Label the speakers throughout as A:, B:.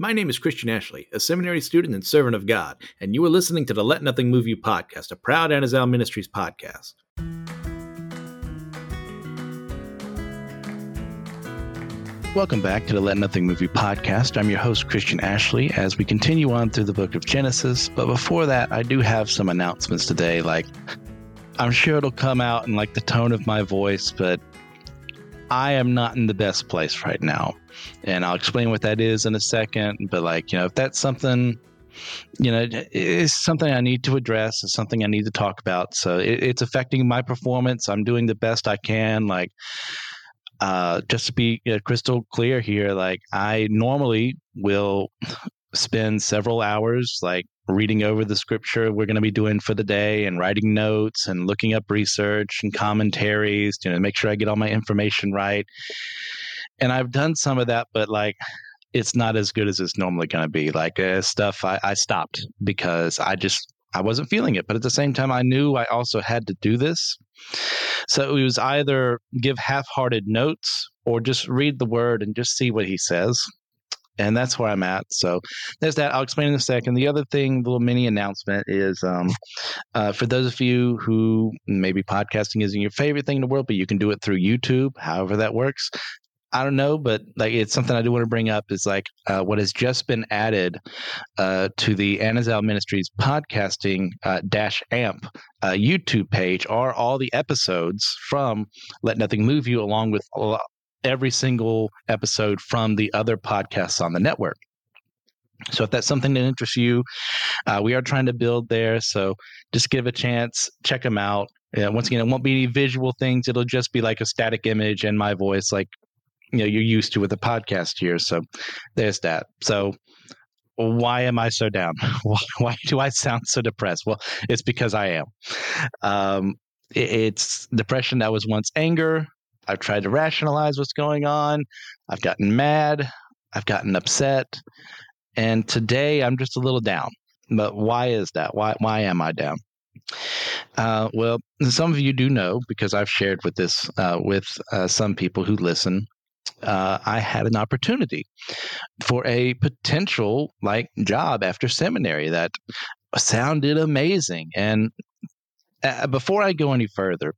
A: My name is Christian Ashley, a seminary student and servant of God, and you are listening to the Let Nothing Move You podcast, a proud Anazal Ministries podcast. Welcome back to the Let Nothing Move You podcast. I'm your host, Christian Ashley, as we continue on through the book of Genesis. But before that, I do have some announcements today. Like, I'm sure it'll come out in like the tone of my voice, but I am not in the best place right now. And I'll explain what that is in a second. But, like, you know, if that's something, you know, it's something I need to address, it's something I need to talk about. So it, it's affecting my performance. I'm doing the best I can. Like, uh, just to be crystal clear here, like, I normally will spend several hours, like, reading over the scripture we're going to be doing for the day and writing notes and looking up research and commentaries to you know, make sure I get all my information right. And I've done some of that, but like it's not as good as it's normally going to be. Like uh, stuff I, I stopped because I just I wasn't feeling it. But at the same time, I knew I also had to do this. So it was either give half hearted notes or just read the word and just see what he says and that's where I'm at. So there's that. I'll explain in a second. The other thing, the little mini announcement is um, uh, for those of you who maybe podcasting isn't your favorite thing in the world, but you can do it through YouTube, however that works. I don't know, but like it's something I do want to bring up is like uh, what has just been added uh, to the Anazal Ministries podcasting uh, dash amp uh, YouTube page are all the episodes from Let Nothing Move You, along with every single episode from the other podcasts on the network. So if that's something that interests you, uh, we are trying to build there. So just give a chance, check them out. Yeah, once again, it won't be any visual things. It'll just be like a static image and my voice, like you know you're used to with a podcast here. So there's that. So why am I so down? Why, why do I sound so depressed? Well, it's because I am. Um, it's depression that was once anger I've tried to rationalize what's going on. I've gotten mad. I've gotten upset. And today I'm just a little down. But why is that? Why why am I down? Uh, well, some of you do know because I've shared with this uh, with uh, some people who listen. Uh, I had an opportunity for a potential like job after seminary that sounded amazing. And uh, before I go any further,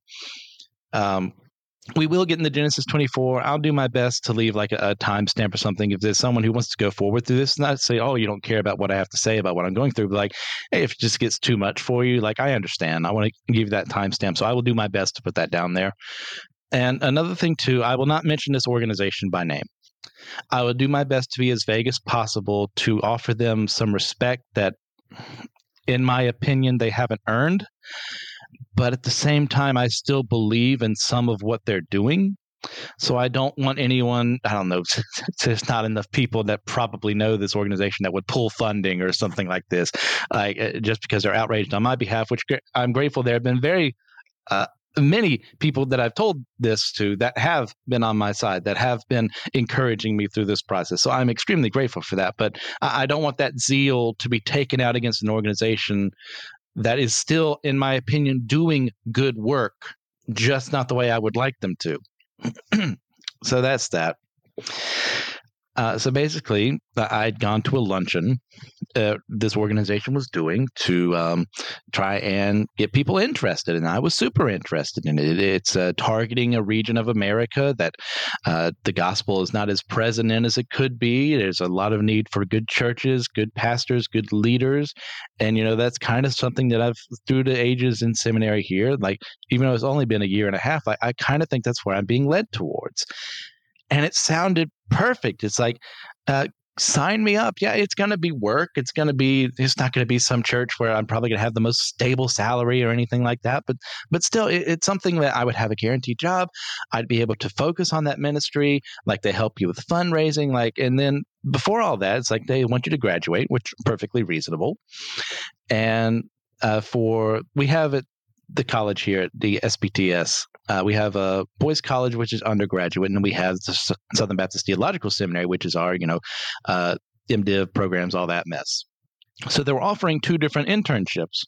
A: um, we will get into Genesis 24. I'll do my best to leave like a, a timestamp or something. If there's someone who wants to go forward through this, not say, oh, you don't care about what I have to say about what I'm going through, but like, hey, if it just gets too much for you, like, I understand. I want to give you that timestamp. So I will do my best to put that down there. And another thing, too, I will not mention this organization by name. I will do my best to be as vague as possible to offer them some respect that, in my opinion, they haven't earned but at the same time, I still believe in some of what they're doing. So I don't want anyone, I don't know, there's not enough people that probably know this organization that would pull funding or something like this, like uh, just because they're outraged on my behalf, which I'm grateful. There have been very uh, many people that I've told this to that have been on my side, that have been encouraging me through this process. So I'm extremely grateful for that. But I don't want that zeal to be taken out against an organization that is still, in my opinion, doing good work, just not the way I would like them to. so that's that. Uh, so basically, I'd gone to a luncheon uh, this organization was doing to um, try and get people interested, and I was super interested in it. It's uh, targeting a region of America that uh, the gospel is not as present in as it could be. There's a lot of need for good churches, good pastors, good leaders, and you know that's kind of something that I've through the ages in seminary here. Like even though it's only been a year and a half, I, I kind of think that's where I'm being led towards and it sounded perfect. It's like, uh, sign me up. Yeah, it's going to be work. It's going to be. It's not going to be some church where I'm probably going to have the most stable salary or anything like that. But but still, it, it's something that I would have a guaranteed job. I'd be able to focus on that ministry. Like they help you with fundraising. Like and then before all that, it's like they want you to graduate, which perfectly reasonable. And uh, for we have it the college here at the SBTS. Uh, we have a Boyce College, which is undergraduate, and we have the Southern Baptist Theological Seminary, which is our, you know, uh, MDiv programs, all that mess. So they were offering two different internships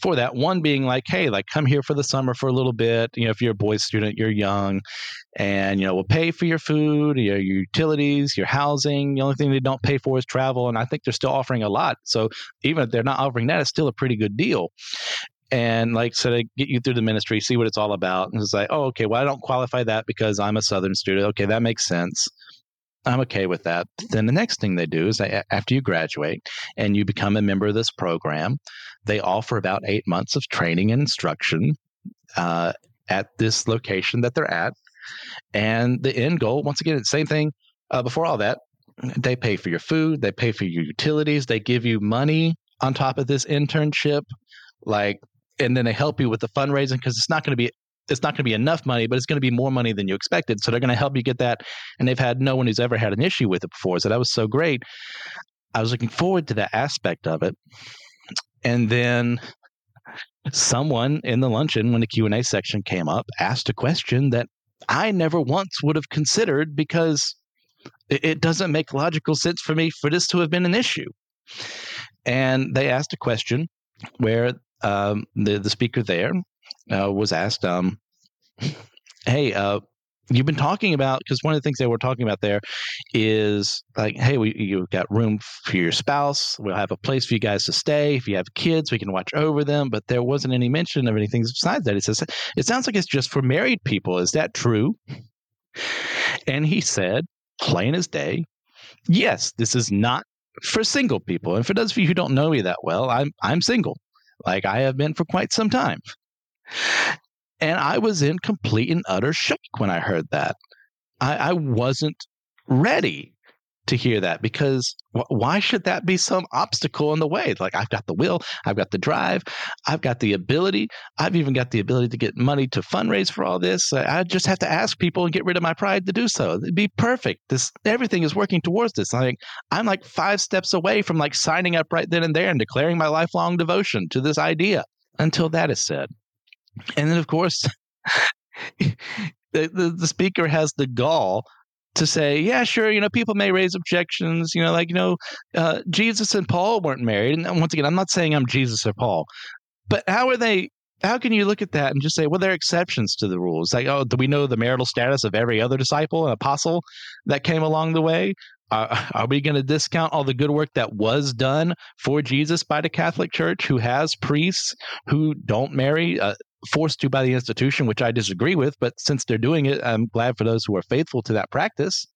A: for that. One being like, hey, like come here for the summer for a little bit. You know, if you're a Boyce student, you're young, and you know we'll pay for your food, your, your utilities, your housing. The only thing they don't pay for is travel, and I think they're still offering a lot. So even if they're not offering that, it's still a pretty good deal. And like, so they get you through the ministry, see what it's all about, and it's like, oh, okay, well, I don't qualify that because I'm a Southern student. Okay, that makes sense. I'm okay with that. Then the next thing they do is they, after you graduate and you become a member of this program, they offer about eight months of training and instruction uh, at this location that they're at. And the end goal, once again, it's the same thing uh, before all that. They pay for your food, they pay for your utilities, they give you money on top of this internship. Like, and then they help you with the fundraising because it's not going to be it's not going to be enough money, but it's going to be more money than you expected. So they're going to help you get that. And they've had no one who's ever had an issue with it before. So that was so great. I was looking forward to that aspect of it. And then someone in the luncheon when the Q&A section came up asked a question that I never once would have considered because it doesn't make logical sense for me for this to have been an issue. And they asked a question where um, the the speaker there uh, was asked, um, "Hey, uh, you've been talking about because one of the things they were talking about there is like, hey, we you've got room for your spouse. We'll have a place for you guys to stay. If you have kids, we can watch over them. But there wasn't any mention of anything besides that. It says it sounds like it's just for married people. Is that true?" And he said, plain as day, yes, this is not for single people. And for those of you who don't know me that well, I'm I'm single, like I have been for quite some time. And I was in complete and utter shock when I heard that. I, I wasn't ready to hear that because wh- why should that be some obstacle in the way? Like, I've got the will, I've got the drive, I've got the ability, I've even got the ability to get money to fundraise for all this. I just have to ask people and get rid of my pride to do so. It'd be perfect. This everything is working towards this. Like, I'm like five steps away from like signing up right then and there and declaring my lifelong devotion to this idea until that is said. And then, of course, the, the, the speaker has the gall to say, yeah, sure, you know, people may raise objections, you know, like, you know, uh, Jesus and Paul weren't married. And once again, I'm not saying I'm Jesus or Paul, but how are they? How can you look at that and just say, well, there are exceptions to the rules? Like, oh, do we know the marital status of every other disciple and apostle that came along the way? Uh, are we going to discount all the good work that was done for Jesus by the Catholic Church, who has priests who don't marry, uh, forced to by the institution, which I disagree with? But since they're doing it, I'm glad for those who are faithful to that practice.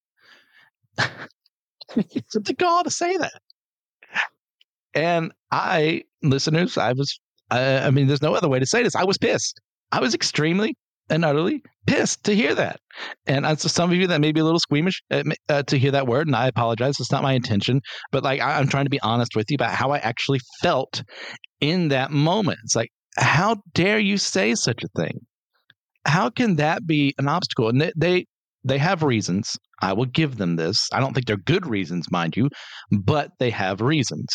A: it's a call to say that. And I, listeners, I was, I, I mean, there's no other way to say this. I was pissed. I was extremely and utterly pissed to hear that. And uh, so some of you that may be a little squeamish uh, uh, to hear that word, and I apologize. It's not my intention, but like I, I'm trying to be honest with you about how I actually felt in that moment. It's like, how dare you say such a thing? How can that be an obstacle? And they, they they have reasons. I will give them this. I don't think they're good reasons, mind you, but they have reasons.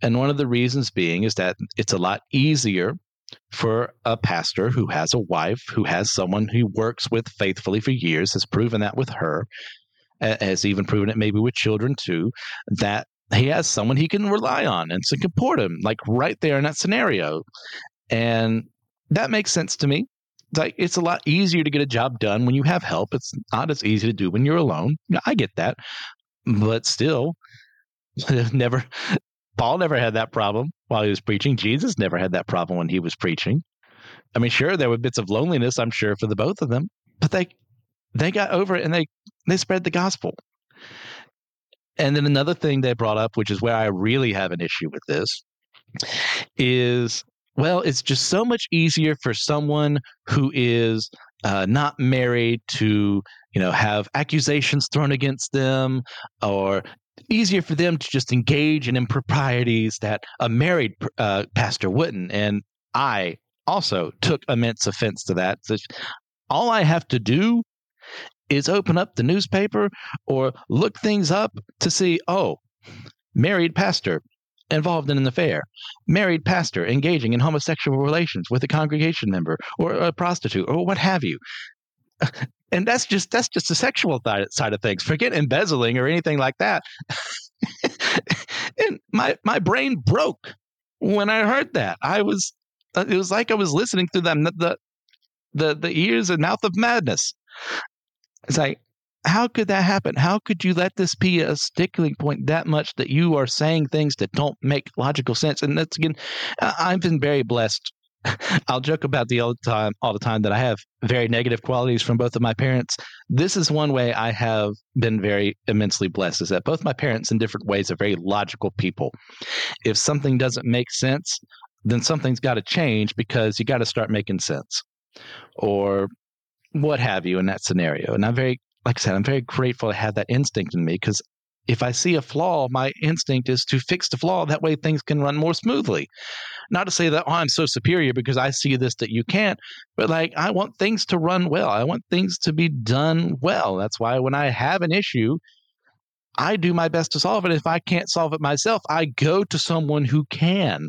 A: And one of the reasons being is that it's a lot easier for a pastor who has a wife, who has someone he works with faithfully for years, has proven that with her, has even proven it maybe with children too, that he has someone he can rely on and support him, like right there in that scenario. And that makes sense to me. Like it's a lot easier to get a job done when you have help. It's not as easy to do when you're alone. I get that. But still, never Paul never had that problem while he was preaching. Jesus never had that problem when he was preaching. I mean, sure, there were bits of loneliness, I'm sure, for the both of them, but they they got over it and they they spread the gospel. And then another thing they brought up, which is where I really have an issue with this, is well, it's just so much easier for someone who is uh, not married to you know have accusations thrown against them or easier for them to just engage in improprieties that a married uh, pastor wouldn't. And I also took immense offense to that. So all I have to do is open up the newspaper or look things up to see, oh, married pastor involved in an affair, married pastor engaging in homosexual relations with a congregation member or a prostitute or what have you and that's just that's just the sexual th- side of things. Forget embezzling or anything like that. and my my brain broke when I heard that. I was it was like I was listening to them the the the ears and mouth of madness. It's like how could that happen? How could you let this be a sticking point that much that you are saying things that don't make logical sense? And that's again, I've been very blessed. I'll joke about the all the time, all the time that I have very negative qualities from both of my parents. This is one way I have been very immensely blessed is that both my parents, in different ways, are very logical people. If something doesn't make sense, then something's got to change because you got to start making sense, or what have you in that scenario. And I'm very like I said, I'm very grateful I had that instinct in me because if I see a flaw, my instinct is to fix the flaw. That way things can run more smoothly. Not to say that, oh, I'm so superior because I see this that you can't, but like I want things to run well. I want things to be done well. That's why when I have an issue, I do my best to solve it. If I can't solve it myself, I go to someone who can.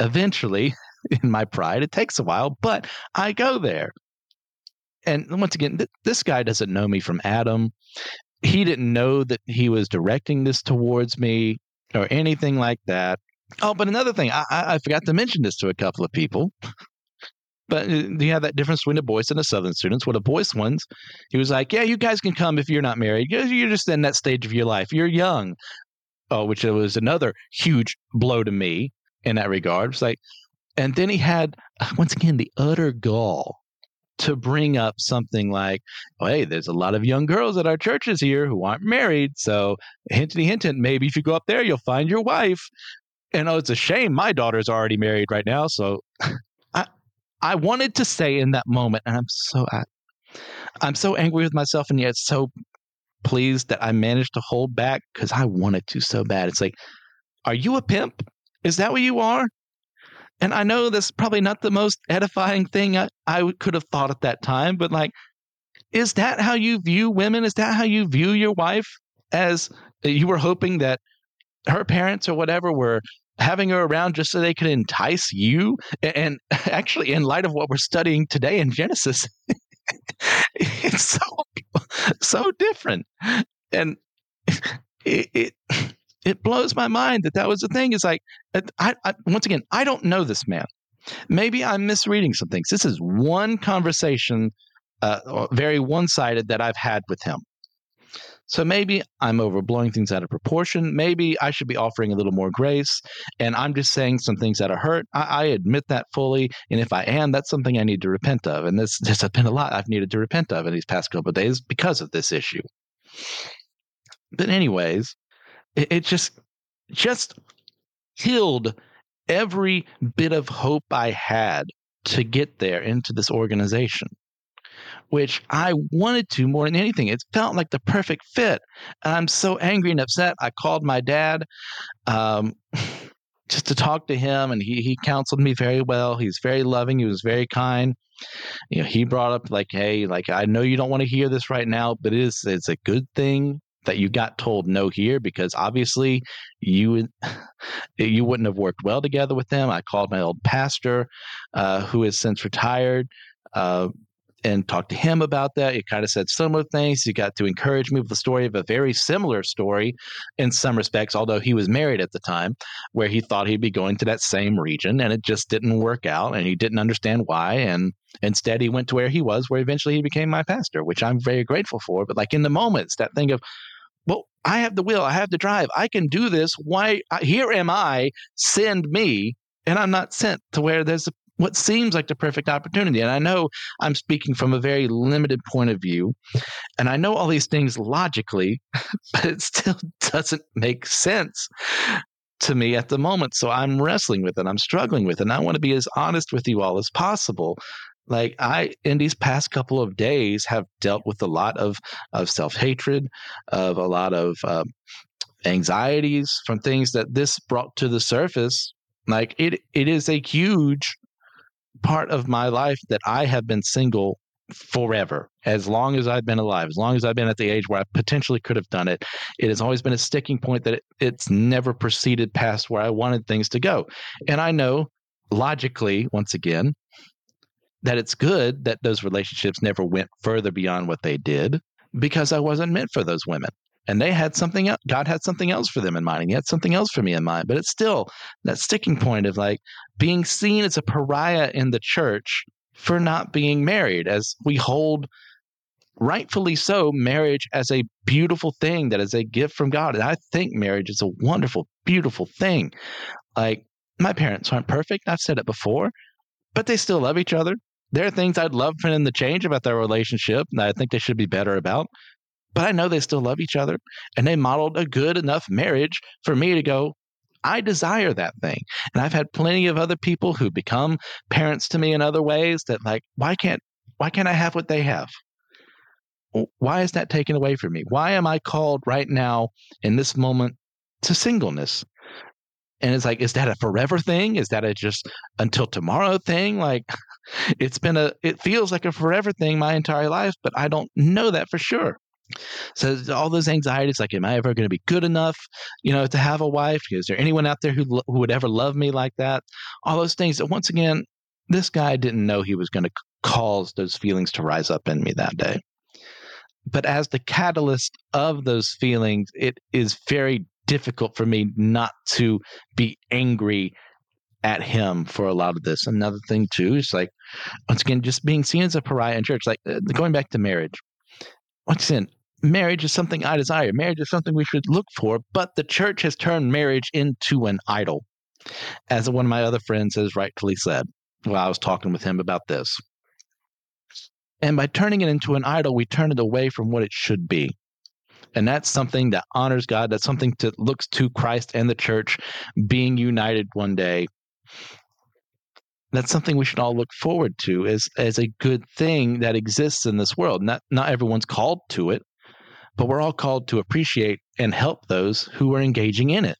A: Eventually, in my pride, it takes a while, but I go there and once again, th- this guy doesn't know me from Adam. He didn't know that he was directing this towards me or anything like that. Oh, but another thing, I, I forgot to mention this to a couple of people. But uh, you have that difference between the Boyce and the Southern students. Well, the Boyce ones, he was like, "Yeah, you guys can come if you're not married. You're just in that stage of your life. You're young." Oh, which was another huge blow to me in that regard. It's like, and then he had once again the utter gall to bring up something like, oh, hey, there's a lot of young girls at our churches here who aren't married. So, hinty hinted, maybe if you go up there, you'll find your wife. And oh, it's a shame my daughter's already married right now. So, I, I wanted to say in that moment, and I'm so, I, I'm so angry with myself, and yet so pleased that I managed to hold back because I wanted to so bad. It's like, are you a pimp? Is that what you are? And I know that's probably not the most edifying thing I, I could have thought at that time, but like, is that how you view women? Is that how you view your wife? As uh, you were hoping that her parents or whatever were having her around just so they could entice you? And actually, in light of what we're studying today in Genesis, it's so so different, and it, it it blows my mind that that was the thing. It's like, I, I, once again, I don't know this man. Maybe I'm misreading some things. This is one conversation, uh, very one sided, that I've had with him. So maybe I'm overblowing things out of proportion. Maybe I should be offering a little more grace. And I'm just saying some things that are hurt. I, I admit that fully. And if I am, that's something I need to repent of. And this, this has been a lot I've needed to repent of in these past couple of days because of this issue. But, anyways, it, it just just killed every bit of hope I had to get there into this organization, which I wanted to more than anything. It felt like the perfect fit. And I'm so angry and upset. I called my dad um, just to talk to him, and he, he counseled me very well. He's very loving, he was very kind. You know, he brought up like, "Hey, like I know you don't want to hear this right now, but it is it's a good thing that you got told no here because obviously you you wouldn't have worked well together with them. I called my old pastor, uh, who has since retired, uh, and talked to him about that. He kind of said similar things. He got to encourage me with the story of a very similar story in some respects, although he was married at the time, where he thought he'd be going to that same region and it just didn't work out and he didn't understand why. And instead, he went to where he was, where eventually he became my pastor, which I'm very grateful for. But like in the moments, that thing of, well, I have the will, I have the drive, I can do this. Why? Uh, here am I, send me. And I'm not sent to where there's a, what seems like the perfect opportunity. And I know I'm speaking from a very limited point of view. And I know all these things logically, but it still doesn't make sense to me at the moment. So I'm wrestling with it. I'm struggling with it. And I want to be as honest with you all as possible like i in these past couple of days have dealt with a lot of of self-hatred of a lot of uh, anxieties from things that this brought to the surface. Like it it is a huge part of my life that i have been single forever as long as i've been alive as long as i've been at the age where i potentially could have done it. It has always been a sticking point that it, it's never proceeded past where i wanted things to go. And i know logically once again that it's good that those relationships never went further beyond what they did because I wasn't meant for those women. and they had something else. God had something else for them in mind. And he had something else for me in mind. But it's still that sticking point of like being seen as a pariah in the church for not being married, as we hold rightfully so marriage as a beautiful thing that is a gift from God. And I think marriage is a wonderful, beautiful thing. Like my parents aren't perfect. I've said it before, but they still love each other. There are things I'd love for them to change about their relationship that I think they should be better about but I know they still love each other and they modeled a good enough marriage for me to go, I desire that thing. And I've had plenty of other people who become parents to me in other ways that like, why can't why can't I have what they have? Why is that taken away from me? Why am I called right now in this moment to singleness? And it's like, is that a forever thing? Is that a just until tomorrow thing? Like, it's been a, it feels like a forever thing my entire life, but I don't know that for sure. So all those anxieties, like, am I ever going to be good enough, you know, to have a wife? Is there anyone out there who who would ever love me like that? All those things. That once again, this guy didn't know he was going to cause those feelings to rise up in me that day. But as the catalyst of those feelings, it is very difficult for me not to be angry at him for a lot of this. Another thing too is like, once again, just being seen as a pariah in church. Like uh, going back to marriage. Once again, marriage is something I desire. Marriage is something we should look for, but the church has turned marriage into an idol, as one of my other friends has rightfully said while I was talking with him about this. And by turning it into an idol, we turn it away from what it should be. And that's something that honors God. That's something that looks to Christ and the church being united one day. That's something we should all look forward to as, as a good thing that exists in this world. Not not everyone's called to it, but we're all called to appreciate and help those who are engaging in it.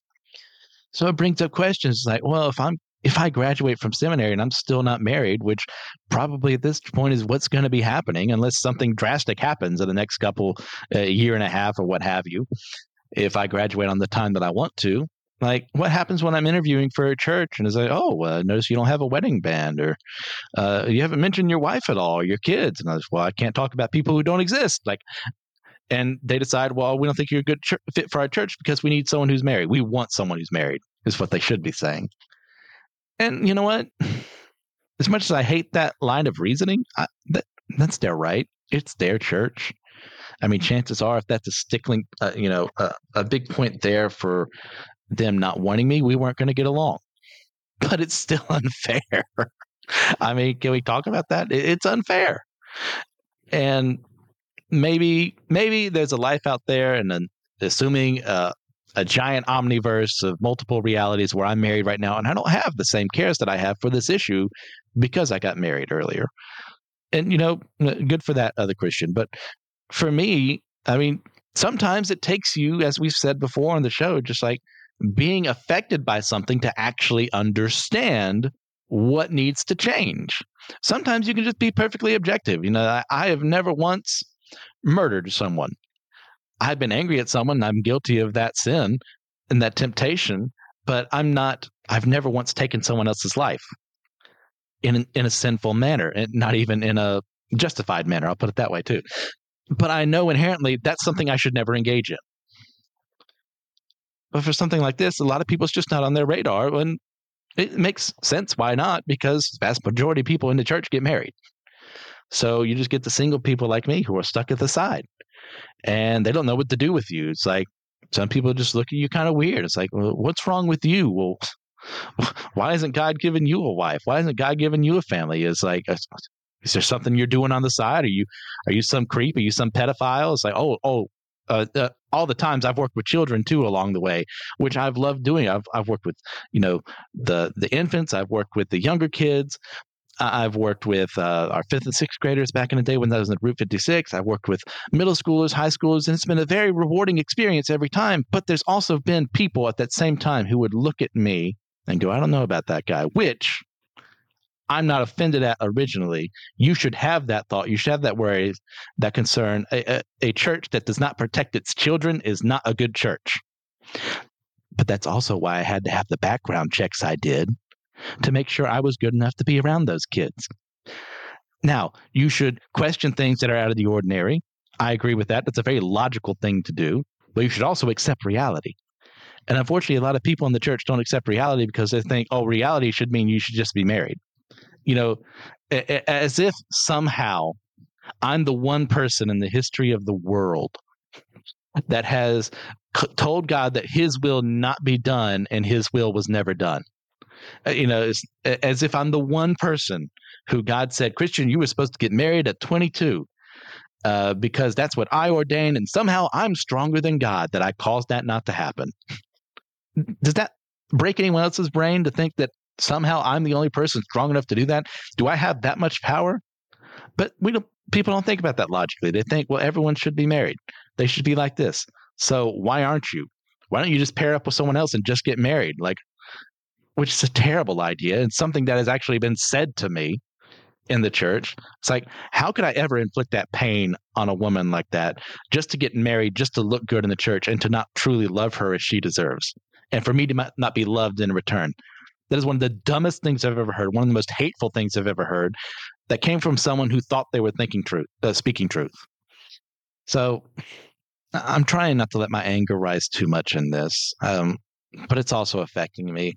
A: So it brings up questions like, well, if I'm if I graduate from seminary and I'm still not married, which probably at this point is what's going to be happening, unless something drastic happens in the next couple uh, year and a half or what have you, if I graduate on the time that I want to, like what happens when I'm interviewing for a church and it's like, oh, notice you don't have a wedding band or uh, you haven't mentioned your wife at all your kids, and I was, well, I can't talk about people who don't exist. Like and they decide, well, we don't think you're a good ch- fit for our church because we need someone who's married. We want someone who's married, is what they should be saying. And you know what? As much as I hate that line of reasoning, I, that, that's their right. It's their church. I mean, chances are, if that's a stickling, uh, you know, uh, a big point there for them not wanting me, we weren't going to get along. But it's still unfair. I mean, can we talk about that? It's unfair. And maybe maybe there's a life out there, and assuming uh, a giant omniverse of multiple realities where I'm married right now, and I don't have the same cares that I have for this issue because I got married earlier. And you know, good for that other Christian. But for me, I mean, sometimes it takes you, as we've said before on the show, just like being affected by something to actually understand what needs to change. Sometimes you can just be perfectly objective. You know, I, I have never once murdered someone. I've been angry at someone. I'm guilty of that sin and that temptation, but I'm not, I've never once taken someone else's life in, in a sinful manner and not even in a justified manner. I'll put it that way too. But I know inherently that's something I should never engage in. But for something like this, a lot of people, it's just not on their radar. And it makes sense. Why not? Because vast majority of people in the church get married. So you just get the single people like me who are stuck at the side and they don't know what to do with you. It's like some people just look at you kind of weird. It's like, well, what's wrong with you? Well, why isn't God giving you a wife? Why isn't God giving you a family? It's like, is there something you're doing on the side? Are you are you some creep? Are you some pedophile? It's like, oh, oh, uh, uh, all the times I've worked with children too along the way, which I've loved doing. I've I've worked with you know the the infants. I've worked with the younger kids. I've worked with uh, our fifth and sixth graders back in the day when I was at Route 56. I've worked with middle schoolers, high schoolers, and it's been a very rewarding experience every time. But there's also been people at that same time who would look at me and go, I don't know about that guy, which I'm not offended at originally. You should have that thought. You should have that worry, that concern. A, a, a church that does not protect its children is not a good church. But that's also why I had to have the background checks I did to make sure I was good enough to be around those kids. Now, you should question things that are out of the ordinary. I agree with that. That's a very logical thing to do. but you should also accept reality. And unfortunately, a lot of people in the church don't accept reality because they think, oh, reality should mean you should just be married. You know, as if somehow I'm the one person in the history of the world that has told God that his will not be done and his will was never done. Uh, you know, as if I'm the one person who God said, Christian, you were supposed to get married at 22 uh, because that's what I ordained. And somehow I'm stronger than God that I caused that not to happen. Does that break anyone else's brain to think that somehow I'm the only person strong enough to do that? Do I have that much power? But we don't, people don't think about that logically. They think, well, everyone should be married. They should be like this. So why aren't you? Why don't you just pair up with someone else and just get married? Like, which is a terrible idea and something that has actually been said to me in the church. It's like, how could I ever inflict that pain on a woman like that just to get married, just to look good in the church and to not truly love her as she deserves? And for me to not be loved in return. That is one of the dumbest things I've ever heard, one of the most hateful things I've ever heard that came from someone who thought they were thinking truth, uh, speaking truth. So I'm trying not to let my anger rise too much in this, um, but it's also affecting me.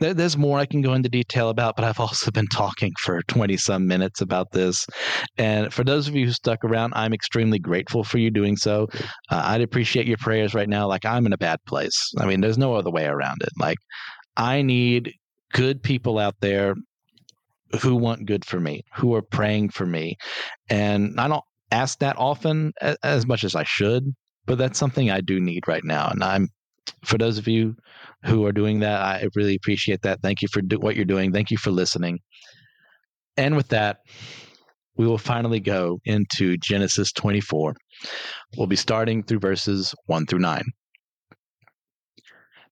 A: There, there's more I can go into detail about, but I've also been talking for 20 some minutes about this. And for those of you who stuck around, I'm extremely grateful for you doing so. Uh, I'd appreciate your prayers right now. Like, I'm in a bad place. I mean, there's no other way around it. Like, I need good people out there who want good for me, who are praying for me. And I don't ask that often as much as I should, but that's something I do need right now. And I'm, for those of you who are doing that, I really appreciate that. Thank you for do- what you're doing. Thank you for listening. And with that, we will finally go into Genesis 24. We'll be starting through verses 1 through 9.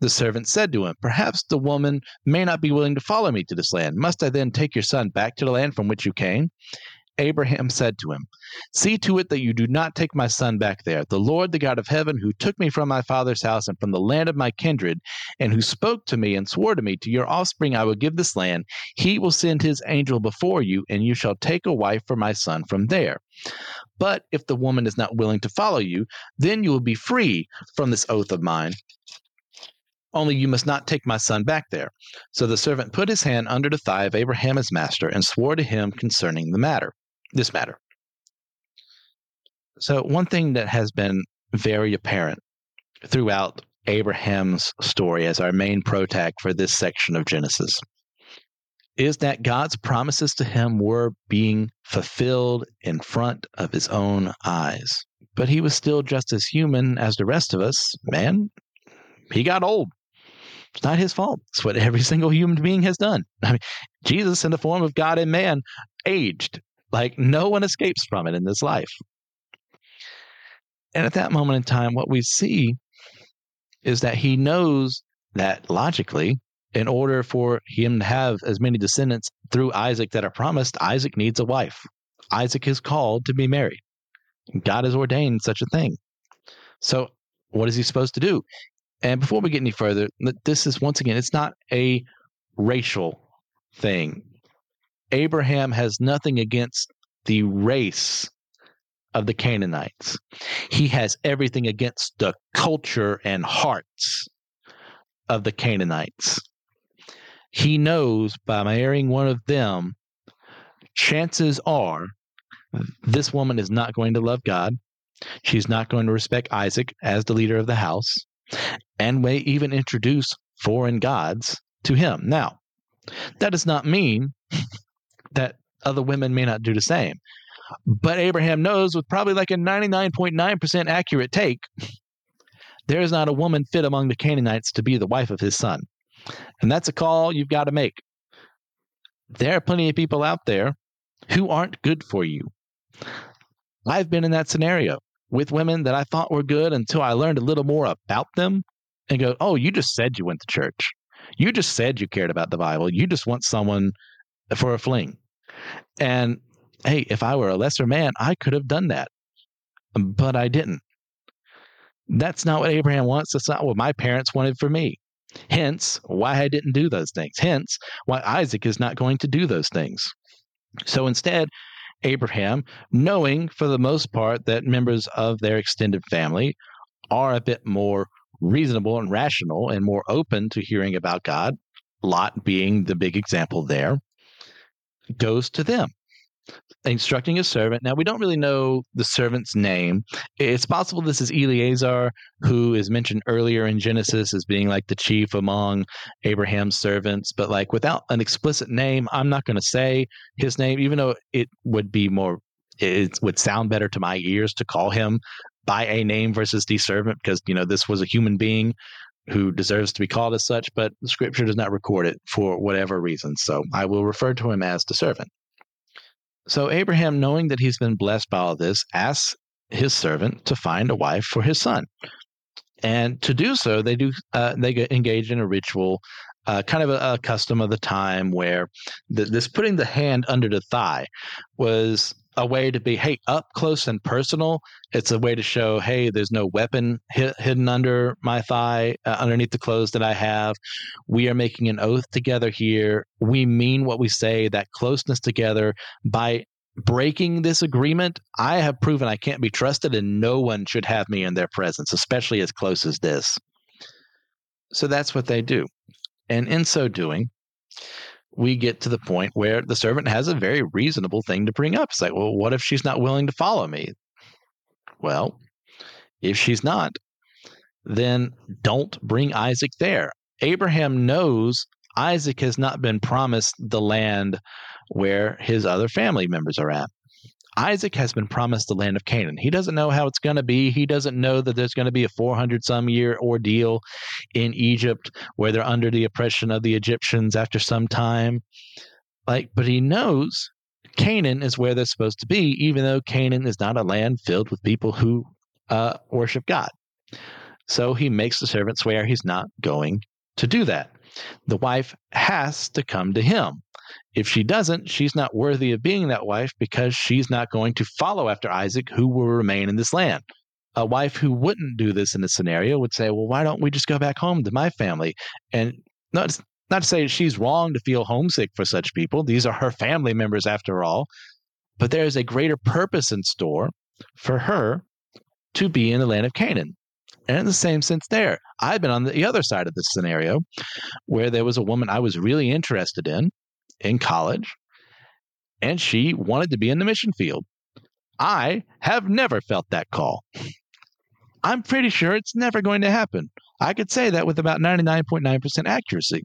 A: The servant said to him, Perhaps the woman may not be willing to follow me to this land. Must I then take your son back to the land from which you came? Abraham said to him, See to it that you do not take my son back there. The Lord, the God of heaven, who took me from my father's house and from the land of my kindred, and who spoke to me and swore to me, To your offspring I will give this land, he will send his angel before you, and you shall take a wife for my son from there. But if the woman is not willing to follow you, then you will be free from this oath of mine. Only you must not take my son back there. So the servant put his hand under the thigh of Abraham his master and swore to him concerning the matter, this matter. So one thing that has been very apparent throughout Abraham's story as our main protag for this section of Genesis is that God's promises to him were being fulfilled in front of his own eyes. But he was still just as human as the rest of us. Man, he got old. It's not his fault. It's what every single human being has done. I mean, Jesus, in the form of God and man, aged. Like no one escapes from it in this life. And at that moment in time, what we see is that he knows that logically, in order for him to have as many descendants through Isaac that are promised, Isaac needs a wife. Isaac is called to be married. God has ordained such a thing. So, what is he supposed to do? And before we get any further, this is once again, it's not a racial thing. Abraham has nothing against the race of the Canaanites. He has everything against the culture and hearts of the Canaanites. He knows by marrying one of them, chances are this woman is not going to love God. She's not going to respect Isaac as the leader of the house and may even introduce foreign gods to him. Now, that does not mean that other women may not do the same. But Abraham knows with probably like a 99.9% accurate take, there is not a woman fit among the Canaanites to be the wife of his son. And that's a call you've got to make. There are plenty of people out there who aren't good for you. I've been in that scenario with women that I thought were good until I learned a little more about them. and go, Oh, you just said you went to church. You just said you cared about the Bible. You just want someone for a fling. And hey, if I were a lesser man, I could have done that, but I didn't. That's not what Abraham wants. That's not what my parents wanted for me. Hence, why I didn't do those things. Hence, why Isaac is not going to do those things. So instead, Abraham, knowing for the most part that members of their extended family are a bit more reasonable and rational and more open to hearing about God, Lot being the big example there, goes to them instructing a servant. Now, we don't really know the servant's name. It's possible this is Eleazar, who is mentioned earlier in Genesis as being like the chief among Abraham's servants. But, like, without an explicit name, I'm not going to say his name, even though it would be more, it would sound better to my ears to call him by a name versus the servant, because, you know, this was a human being who deserves to be called as such, but scripture does not record it for whatever reason. So I will refer to him as the servant. So Abraham, knowing that he's been blessed by all this, asks his servant to find a wife for his son. And to do so, they do uh, they get engaged in a ritual, uh, kind of a, a, custom of the time where the, this putting the hand under the thigh was a way to be hey up close and personal. It's a way to show hey there's no weapon hidden under my thigh uh, underneath the clothes that i have. We are making an oath together here. We mean what we say that closeness together. By breaking this agreement i have proven i can't be trusted and no one should have me in their presence especially as close as this. So that's what they do. And in so doing we get to the point where the servant has a very reasonable thing to bring up. It's like, well, what if she's not willing to follow me? Well, if she's not, then don't bring Isaac there. Abraham knows Isaac has not been promised the land where his other family members are at. Isaac has been promised the land of Canaan. He doesn't know how it's going to be. He doesn't know that there's going to be a 400 some year ordeal in Egypt where they're under the oppression of the Egyptians after some time. Like, but he knows Canaan is where they're supposed to be, even though Canaan is not a land filled with people who uh, worship God. So he makes the servant swear he's not going to do that. The wife has to come to him. If she doesn't, she's not worthy of being that wife because she's not going to follow after Isaac, who will remain in this land. A wife who wouldn't do this in this scenario would say, Well, why don't we just go back home to my family? And not, not to say she's wrong to feel homesick for such people. These are her family members after all. But there is a greater purpose in store for her to be in the land of Canaan. And in the same sense, there, I've been on the other side of this scenario where there was a woman I was really interested in in college, and she wanted to be in the mission field. I have never felt that call. I'm pretty sure it's never going to happen. I could say that with about 99.9% accuracy.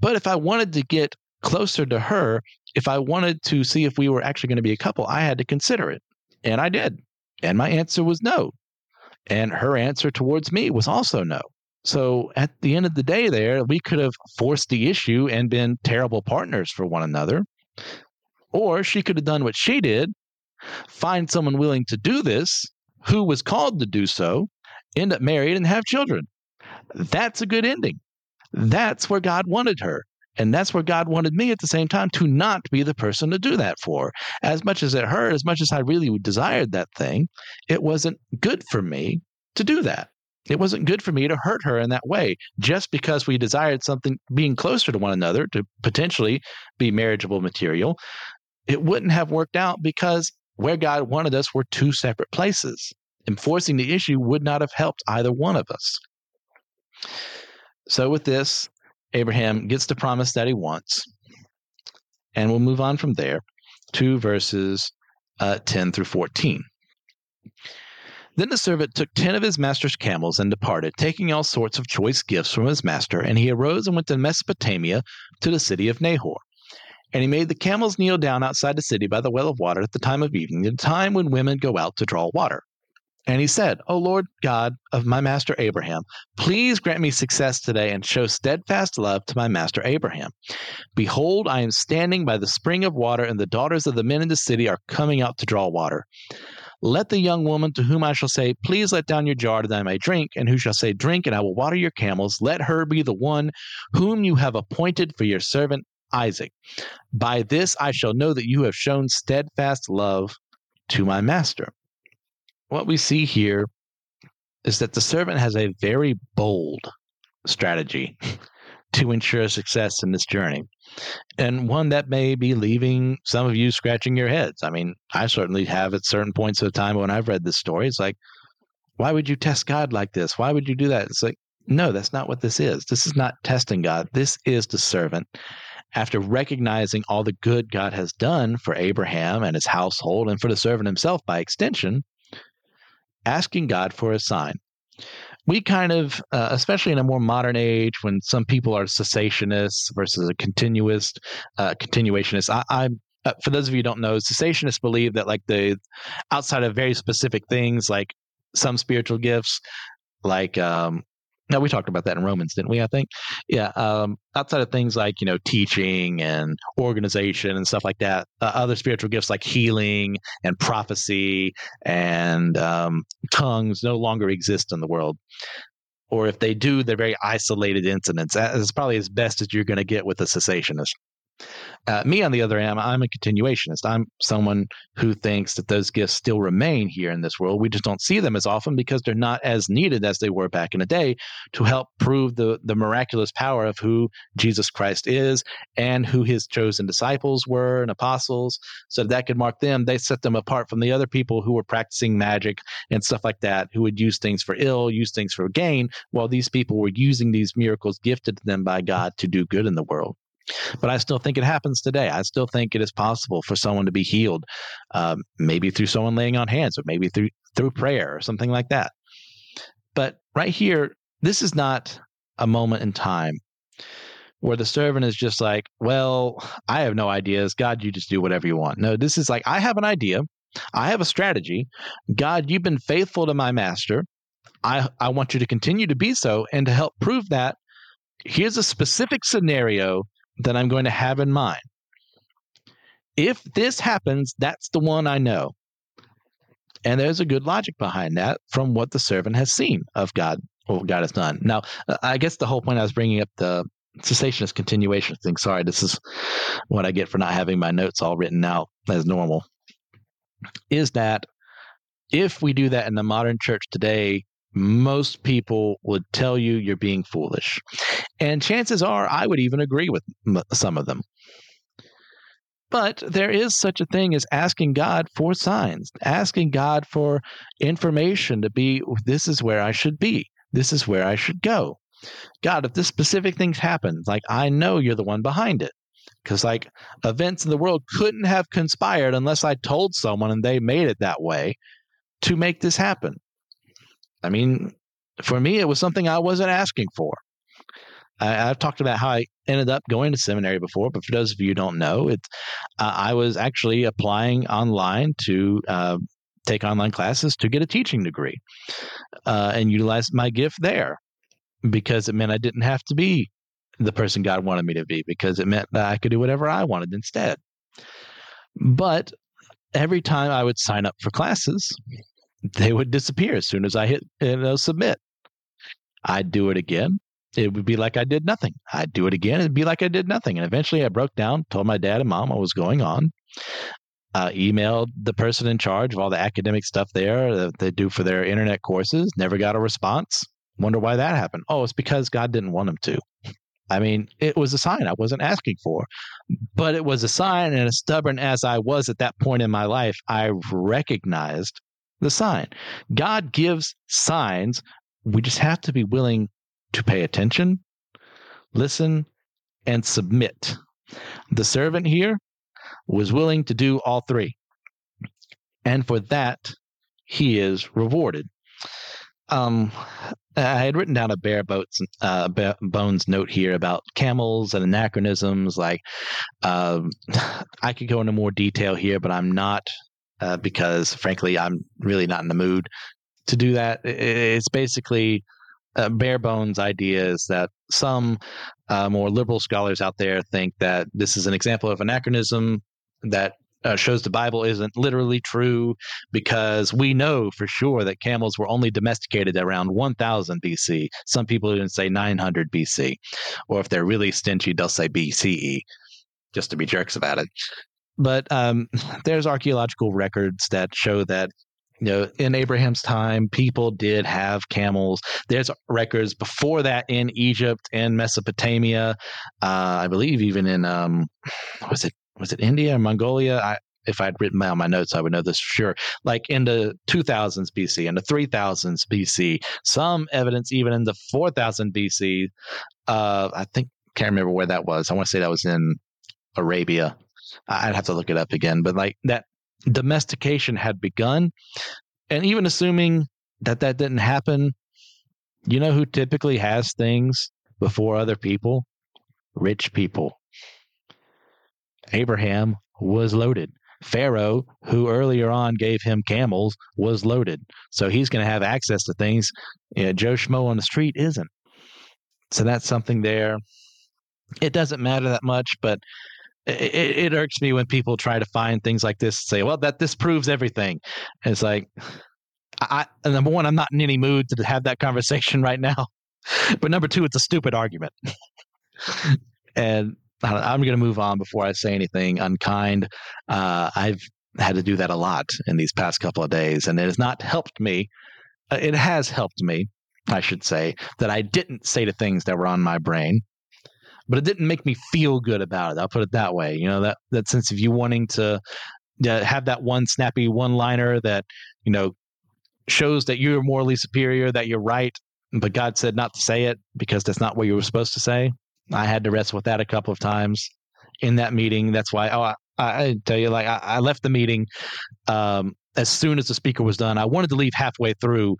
A: But if I wanted to get closer to her, if I wanted to see if we were actually going to be a couple, I had to consider it. And I did. And my answer was no. And her answer towards me was also no. So at the end of the day, there, we could have forced the issue and been terrible partners for one another. Or she could have done what she did find someone willing to do this who was called to do so, end up married and have children. That's a good ending. That's where God wanted her. And that's where God wanted me at the same time to not be the person to do that for. As much as it hurt, as much as I really desired that thing, it wasn't good for me to do that. It wasn't good for me to hurt her in that way just because we desired something being closer to one another to potentially be marriageable material. It wouldn't have worked out because where God wanted us were two separate places. Enforcing the issue would not have helped either one of us. So, with this, Abraham gets the promise that he wants. And we'll move on from there to verses uh, 10 through 14. Then the servant took ten of his master's camels and departed, taking all sorts of choice gifts from his master. And he arose and went to Mesopotamia to the city of Nahor. And he made the camels kneel down outside the city by the well of water at the time of evening, the time when women go out to draw water. And he said, O Lord God of my master Abraham, please grant me success today and show steadfast love to my master Abraham. Behold, I am standing by the spring of water, and the daughters of the men in the city are coming out to draw water. Let the young woman to whom I shall say, Please let down your jar that I may drink, and who shall say, Drink, and I will water your camels, let her be the one whom you have appointed for your servant Isaac. By this I shall know that you have shown steadfast love to my master. What we see here is that the servant has a very bold strategy to ensure success in this journey. And one that may be leaving some of you scratching your heads. I mean, I certainly have at certain points of time when I've read this story. It's like, why would you test God like this? Why would you do that? It's like, no, that's not what this is. This is not testing God. This is the servant. After recognizing all the good God has done for Abraham and his household and for the servant himself by extension, asking God for a sign we kind of, uh, especially in a more modern age, when some people are cessationists versus a continuist, uh, continuationist. I, I'm uh, for those of you who don't know, cessationists believe that like the outside of very specific things, like some spiritual gifts, like um, no, we talked about that in Romans, didn't we? I think, yeah. Um, outside of things like you know teaching and organization and stuff like that, uh, other spiritual gifts like healing and prophecy and um, tongues no longer exist in the world. Or if they do, they're very isolated incidents. That's probably as best as you're going to get with a cessationist. Uh, me, on the other hand, I'm a continuationist. I'm someone who thinks that those gifts still remain here in this world. We just don't see them as often because they're not as needed as they were back in the day to help prove the, the miraculous power of who Jesus Christ is and who his chosen disciples were and apostles. So that, that could mark them. They set them apart from the other people who were practicing magic and stuff like that, who would use things for ill, use things for gain, while these people were using these miracles gifted to them by God to do good in the world. But I still think it happens today. I still think it is possible for someone to be healed, um, maybe through someone laying on hands, or maybe through through prayer or something like that. But right here, this is not a moment in time where the servant is just like, "Well, I have no ideas. God, you just do whatever you want." No, this is like, "I have an idea. I have a strategy. God, you've been faithful to my master. I I want you to continue to be so, and to help prove that." Here's a specific scenario that I'm going to have in mind. If this happens, that's the one I know. And there's a good logic behind that from what the servant has seen of God, what God has done. Now, uh, I guess the whole point I was bringing up the cessationist continuation thing. Sorry, this is what I get for not having my notes all written out as normal. Is that if we do that in the modern church today, most people would tell you you're being foolish. And chances are I would even agree with some of them. But there is such a thing as asking God for signs, asking God for information to be, this is where I should be, this is where I should go. God, if this specific thing happens, like I know you're the one behind it. Because, like, events in the world couldn't have conspired unless I told someone and they made it that way to make this happen. I mean, for me, it was something I wasn't asking for. I, have talked about how I ended up going to seminary before, but for those of you who don't know, it uh, I was actually applying online to uh, take online classes to get a teaching degree uh, and utilize my gift there because it meant I didn't have to be the person God wanted me to be because it meant that I could do whatever I wanted instead. But every time I would sign up for classes, they would disappear as soon as I hit you know, submit. I'd do it again. It would be like I did nothing. I'd do it again. It'd be like I did nothing. And eventually I broke down, told my dad and mom what was going on, uh, emailed the person in charge of all the academic stuff there that they do for their internet courses, never got a response. Wonder why that happened. Oh, it's because God didn't want them to. I mean, it was a sign I wasn't asking for, but it was a sign. And as stubborn as I was at that point in my life, I recognized the sign. God gives signs. We just have to be willing to pay attention, listen, and submit. The servant here was willing to do all three. And for that, he is rewarded. Um, I had written down a bare boats, uh, bones note here about camels and anachronisms. Like, um, I could go into more detail here, but I'm not uh, because frankly, I'm really not in the mood to do that. It's basically uh, bare bones ideas that some uh, more liberal scholars out there think that this is an example of anachronism that uh, shows the Bible isn't literally true because we know for sure that camels were only domesticated around 1000 BC. Some people even say 900 BC. Or if they're really stingy, they'll say BCE just to be jerks about it. But um, there's archaeological records that show that you know in abraham's time people did have camels there's records before that in egypt and mesopotamia uh, i believe even in um was it was it India or Mongolia? I, if I'd written down my notes, I would know this for sure. Like in the 2000s BC and the 3000s BC, some evidence even in the 4000 BC. Uh, I think can't remember where that was. I want to say that was in Arabia. I'd have to look it up again, but like that domestication had begun, and even assuming that that didn't happen, you know who typically has things before other people? Rich people. Abraham was loaded. Pharaoh, who earlier on gave him camels, was loaded. So he's going to have access to things you know, Joe Schmo on the street isn't. So that's something there. It doesn't matter that much, but it, it, irks me when people try to find things like this say, well, that this proves everything. And it's like, I, number one, I'm not in any mood to have that conversation right now. But number two, it's a stupid argument. and I'm going to move on before I say anything unkind. Uh, I've had to do that a lot in these past couple of days, and it has not helped me. Uh, it has helped me, I should say, that I didn't say the things that were on my brain, but it didn't make me feel good about it. I'll put it that way. You know that that sense of you wanting to have that one snappy one liner that you know shows that you're morally superior, that you're right, but God said not to say it because that's not what you were supposed to say. I had to wrestle with that a couple of times in that meeting. That's why, oh, I, I tell you, like I, I left the meeting um, as soon as the speaker was done. I wanted to leave halfway through,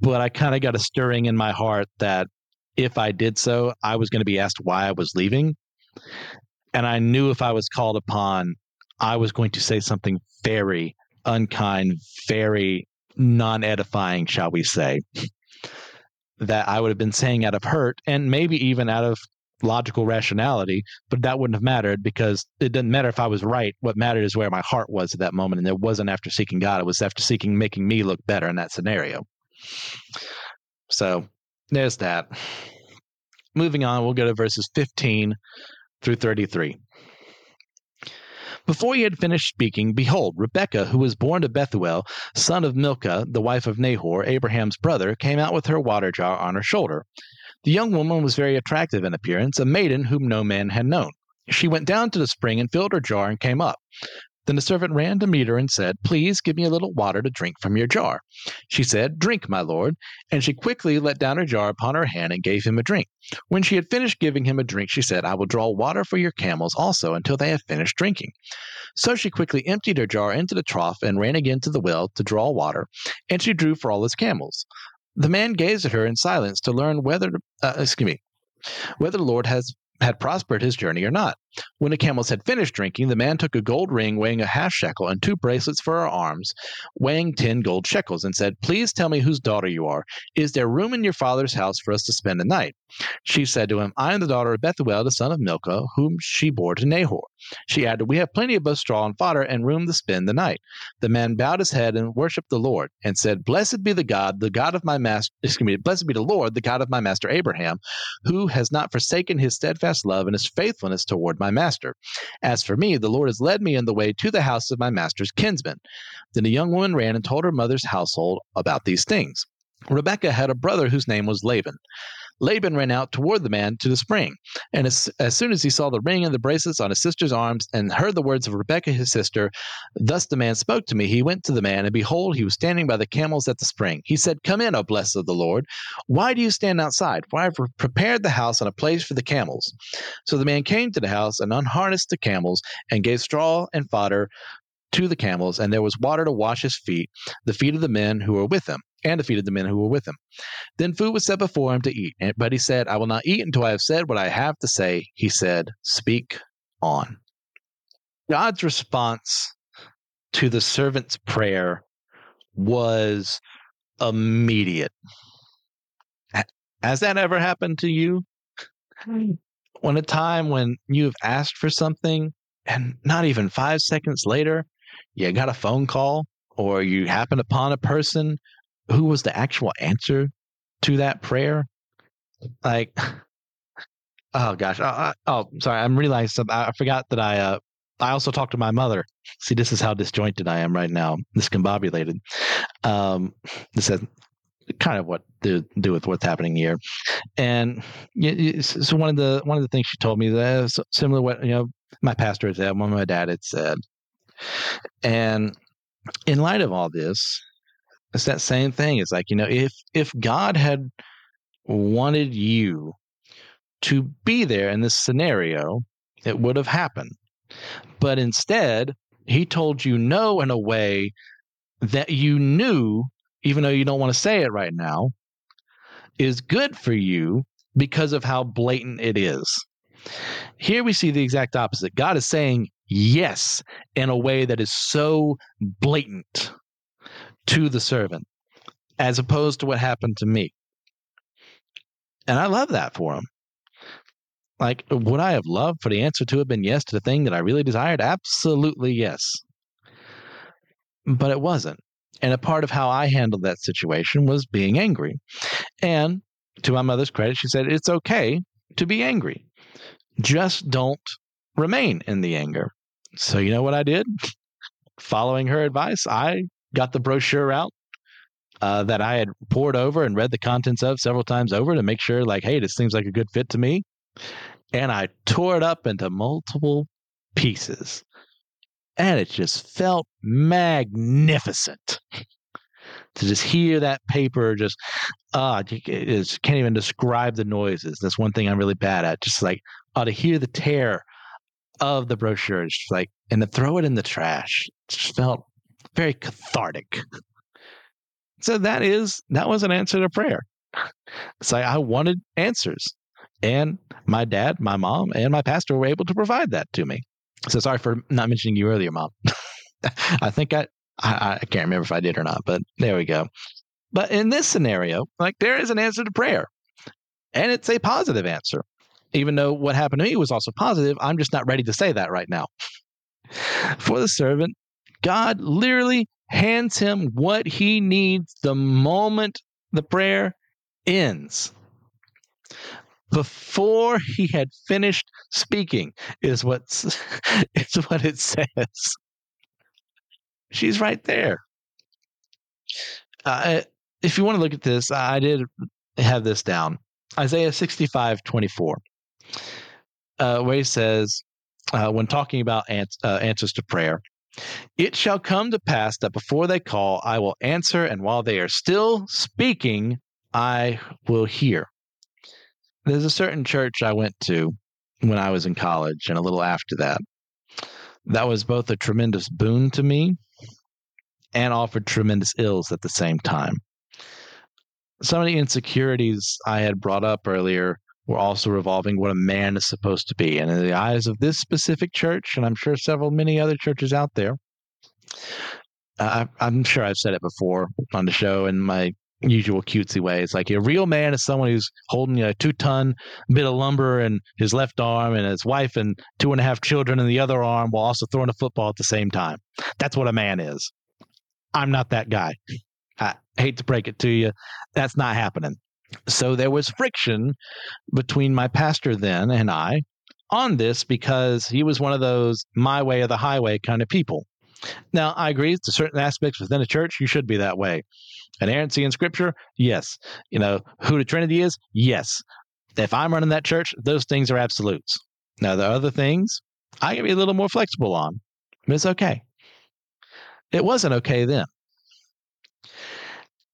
A: but I kind of got a stirring in my heart that if I did so, I was going to be asked why I was leaving. And I knew if I was called upon, I was going to say something very unkind, very non edifying, shall we say that I would have been saying out of hurt and maybe even out of logical rationality, but that wouldn't have mattered because it didn't matter if I was right. What mattered is where my heart was at that moment. And it wasn't after seeking God, it was after seeking making me look better in that scenario. So there's that. Moving on, we'll go to verses 15 through 33. Before he had finished speaking, behold, Rebekah, who was born to Bethuel, son of Milcah, the wife of Nahor, Abraham's brother, came out with her water jar on her shoulder. The young woman was very attractive in appearance, a maiden whom no man had known. She went down to the spring and filled her jar and came up. Then the servant ran to meet her and said, Please give me a little water to drink from your jar. She said, Drink, my lord. And she quickly let down her jar upon her hand and gave him a drink. When she had finished giving him a drink, she said, I will draw water for your camels also until they have finished drinking. So she quickly emptied her jar into the trough and ran again to the well to draw water, and she drew for all his camels. The man gazed at her in silence to learn whether, uh, excuse me, whether the Lord has had prospered his journey or not. When the camels had finished drinking, the man took a gold ring weighing a half shekel and two bracelets for her arms, weighing ten gold shekels, and said, Please tell me whose daughter you are. Is there room in your father's house for us to spend the night? She said to him, I am the daughter of Bethuel, the son of Milcah, whom she bore to Nahor. She added, We have plenty of both straw and fodder and room to spend the night. The man bowed his head and worshipped the Lord, and said, Blessed be the God, the God of my master, excuse me, blessed be the Lord, the God of my master Abraham, who has not forsaken his steadfast love and his faithfulness toward my master. As for me, the Lord has led me in the way to the house of my master's kinsman. Then the young woman ran and told her mother's household about these things. Rebekah had a brother whose name was Laban. Laban ran out toward the man to the spring. And as, as soon as he saw the ring and the bracelets on his sister's arms and heard the words of Rebekah his sister, thus the man spoke to me, he went to the man, and behold, he was standing by the camels at the spring. He said, Come in, O blessed of the Lord. Why do you stand outside? For I have prepared the house and a place for the camels. So the man came to the house and unharnessed the camels and gave straw and fodder to the camels, and there was water to wash his feet, the feet of the men who were with him, and the feet of the men who were with him. Then food was set before him to eat, but he said, I will not eat until I have said what I have to say. He said, Speak on. God's response to the servant's prayer was immediate. Has that ever happened to you? When a time when you've asked for something And not even five seconds later, you got a phone call or you happen upon a person who was the actual answer to that prayer. Like, oh gosh, oh, oh sorry, I'm realizing something. I forgot that I uh, I also talked to my mother. See, this is how disjointed I am right now, discombobulated. Um, this is kind of what to do with what's happening here. And so one of the one of the things she told me that similar to what you know my pastor had said, one of my dad had said. And in light of all this, it's that same thing. It's like, you know, if if God had wanted you to be there in this scenario, it would have happened. But instead, he told you no in a way that you knew, even though you don't want to say it right now, is good for you because of how blatant it is. Here we see the exact opposite. God is saying yes in a way that is so blatant to the servant, as opposed to what happened to me. And I love that for him. Like, would I have loved for the answer to have been yes to the thing that I really desired? Absolutely yes. But it wasn't. And a part of how I handled that situation was being angry. And to my mother's credit, she said, It's okay to be angry. Just don't remain in the anger. So, you know what I did? Following her advice, I got the brochure out uh, that I had poured over and read the contents of several times over to make sure, like, hey, this seems like a good fit to me and I tore it up into multiple pieces. And it just felt magnificent to just hear that paper just uh, just can't even describe the noises that's one thing i'm really bad at just like uh, to hear the tear of the brochures, like and to throw it in the trash just felt very cathartic so that is that was an answer to prayer So i wanted answers and my dad, my mom, and my pastor were able to provide that to me. So sorry for not mentioning you earlier, mom. I think I, I, I can't remember if I did or not, but there we go. But in this scenario, like there is an answer to prayer, and it's a positive answer. Even though what happened to me was also positive, I'm just not ready to say that right now. For the servant, God literally hands him what he needs the moment the prayer ends. Before he had finished speaking is what's is what it says. She's right there. Uh, if you want to look at this i did have this down. Isaiah 65 24 uh, he says uh, when talking about ans- uh, answers to prayer it shall come to pass that before they call i will answer and while they are still speaking i will hear there's a certain church I went to when I was in college and a little after that. That was both a tremendous boon to me and offered tremendous ills at the same time. Some of the insecurities I had brought up earlier were also revolving what a man is supposed to be. And in the eyes of this specific church, and I'm sure several, many other churches out there, I, am sure I've said it before on the show in my usual cutesy way. It's Like a real man is someone who's holding a two ton bit of lumber in his left arm and his wife and two and a half children in the other arm while also throwing a football at the same time. That's what a man is. I'm not that guy. I hate to break it to you. That's not happening. So there was friction between my pastor then and I on this because he was one of those my way or the highway kind of people. Now, I agree to certain aspects within a church, you should be that way. Inerrancy in scripture, yes. You know, who the Trinity is, yes. If I'm running that church, those things are absolutes. Now, the other things, I can be a little more flexible on, but it's okay. It wasn't okay then.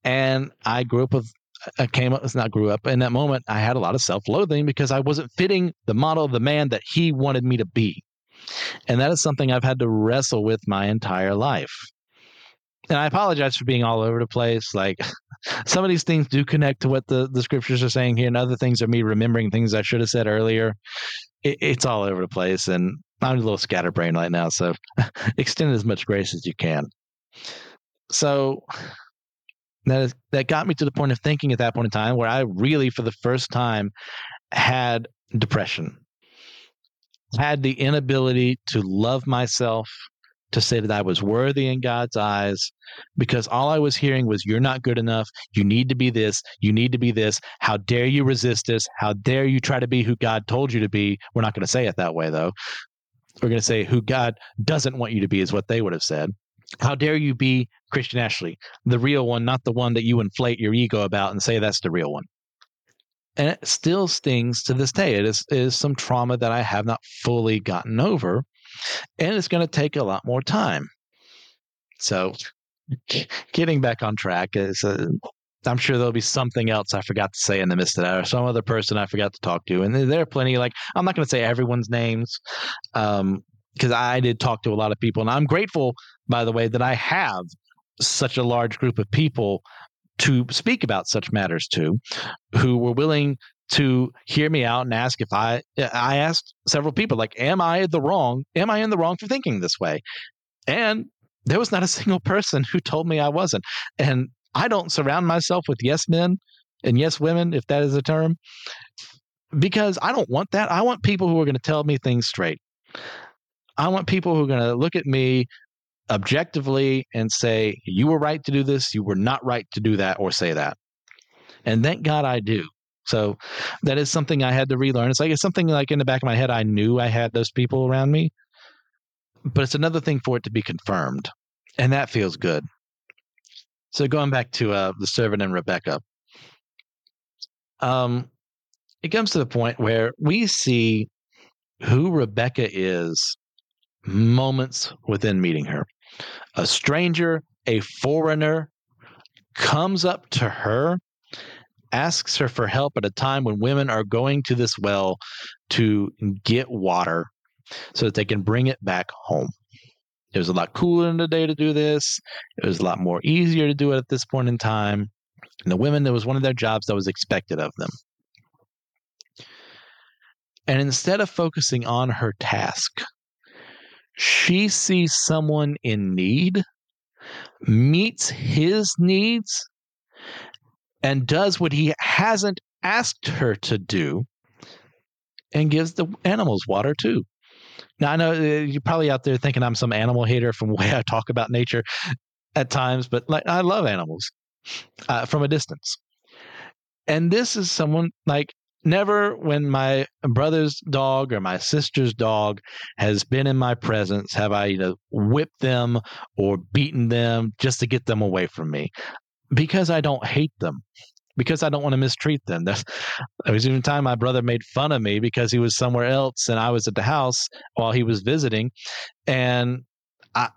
A: And I grew up with, I came up, it's not grew up, in that moment, I had a lot of self loathing because I wasn't fitting the model of the man that he wanted me to be. And that is something I've had to wrestle with my entire life and I apologize for being all over the place. Like some of these things do connect to what the, the scriptures are saying here, and other things are me remembering things I should have said earlier. It, it's all over the place, and I'm a little scatterbrained right now. So extend as much grace as you can. So that is, that got me to the point of thinking at that point in time where I really, for the first time, had depression. had the inability to love myself, to say that I was worthy in God's eyes, because all I was hearing was, You're not good enough. You need to be this. You need to be this. How dare you resist this? How dare you try to be who God told you to be? We're not going to say it that way, though. We're going to say who God doesn't want you to be, is what they would have said. How dare you be Christian Ashley, the real one, not the one that you inflate your ego about and say that's the real one and it still stings to this day. It is, it is some trauma that I have not fully gotten over, and it's going to take a lot more time. So, getting back on track is. I'm sure there'll be something else I forgot to say in the midst of that, or some other person I forgot to talk to. And there are plenty. Like I'm not going to say everyone's names, because um, I did talk to a lot of people, and I'm grateful, by the way, that I have such a large group of people to speak about such matters to who were willing to hear me out and ask if I I asked several people like am I the wrong am I in the wrong for thinking this way? And there was not a single person who told me I wasn't. And I don't surround myself with yes men and yes women if that is a term because I don't want that. I want people who are going to tell me things straight. I want people who are going to look at me objectively and say, you were right to do this, you were not right to do that, or say that. And thank God I do. So that is something I had to relearn. It's like it's something like in the back of my head, I knew I had those people around me, but it's another thing for it to be confirmed. And that feels good. So going back to uh, the servant and Rebecca, um, it comes to the point where we see who Rebecca is moments within meeting her a stranger, a foreigner, comes up to her, asks her for help at a time when women are going to this well to get water so that they can bring it back home. It was a lot cooler in the day to do this. It was a lot more easier to do it at this point in time. And the women, it was one of their jobs that was expected of them. And instead of focusing on her task, she sees someone in need, meets his needs, and does what he hasn't asked her to do and gives the animals water too. Now, I know uh, you're probably out there thinking I'm some animal hater from the way I talk about nature at times, but like I love animals uh, from a distance. And this is someone like never when my brother's dog or my sister's dog has been in my presence have I you know whipped them or beaten them just to get them away from me. Because I don't hate them. Because I don't want to mistreat them. There's, there was even a time my brother made fun of me because he was somewhere else and I was at the house while he was visiting, and I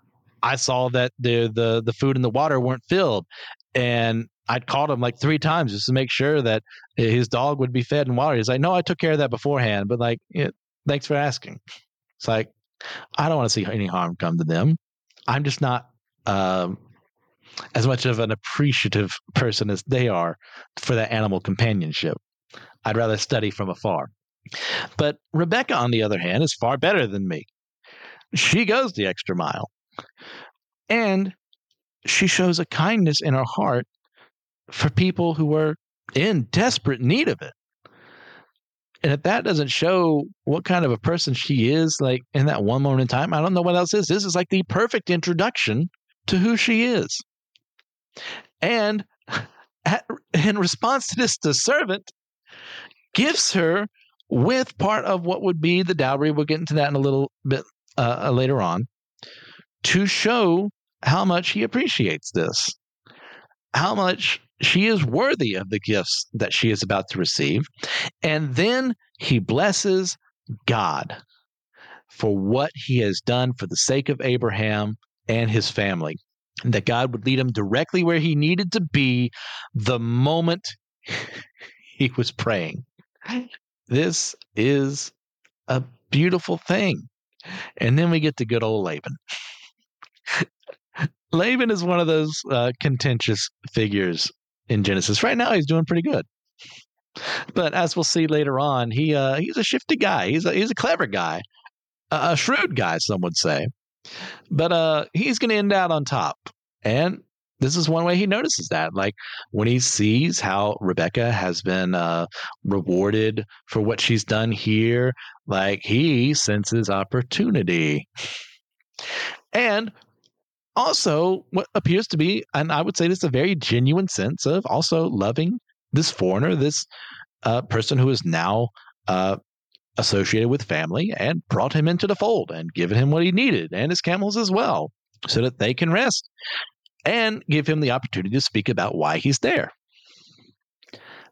A: I saw that the the the food and the water weren't filled, and I'd called him like three times just to make sure that his dog would be fed and watered. He's like, no, I took care of that beforehand, but like, thanks for asking. It's like, I don't want to see any harm come to them. I'm just not um, as much of an appreciative person as they are for that animal companionship. I'd rather study from afar. But Rebecca, on the other hand, is far better than me. She goes the extra mile. And she shows a kindness in her heart for people who are in desperate need of it. And if that doesn't show what kind of a person she is, like in that one moment in time, I don't know what else is. This is like the perfect introduction to who she is. And at, in response to this, the servant gives her with part of what would be the dowry. We'll get into that in a little bit uh, uh later on to show how much he appreciates this, how much she is worthy of the gifts that she is about to receive. And then he blesses God for what he has done for the sake of Abraham and his family. and That God would lead him directly where he needed to be the moment he was praying. This is a beautiful thing. And then we get to good old Laban. Laban is one of those uh, contentious figures in Genesis. Right now, he's doing pretty good. But as we'll see later on, he uh, he's a shifty guy. He's a, he's a clever guy, a, a shrewd guy, some would say. But uh, he's going to end out on top. And this is one way he notices that. Like when he sees how Rebecca has been uh, rewarded for what she's done here, like he senses opportunity. And also, what appears to be, and I would say this, is a very genuine sense of also loving this foreigner, this uh, person who is now uh, associated with family, and brought him into the fold and given him what he needed and his camels as well, so that they can rest and give him the opportunity to speak about why he's there.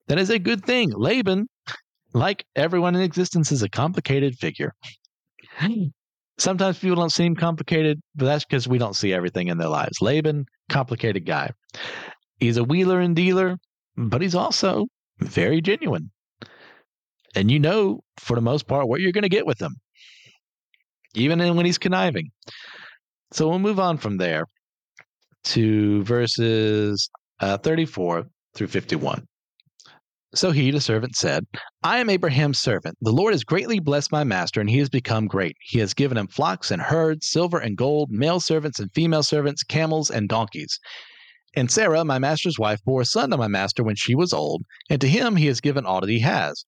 A: That is a good thing. Laban, like everyone in existence, is a complicated figure. Sometimes people don't seem complicated, but that's because we don't see everything in their lives. Laban, complicated guy. He's a wheeler and dealer, but he's also very genuine. And you know, for the most part, what you're going to get with him, even when he's conniving. So we'll move on from there to verses uh, 34 through 51. So he, the servant, said, I am Abraham's servant. The Lord has greatly blessed my master, and he has become great. He has given him flocks and herds, silver and gold, male servants and female servants, camels and donkeys. And Sarah, my master's wife, bore a son to my master when she was old, and to him he has given all that he has.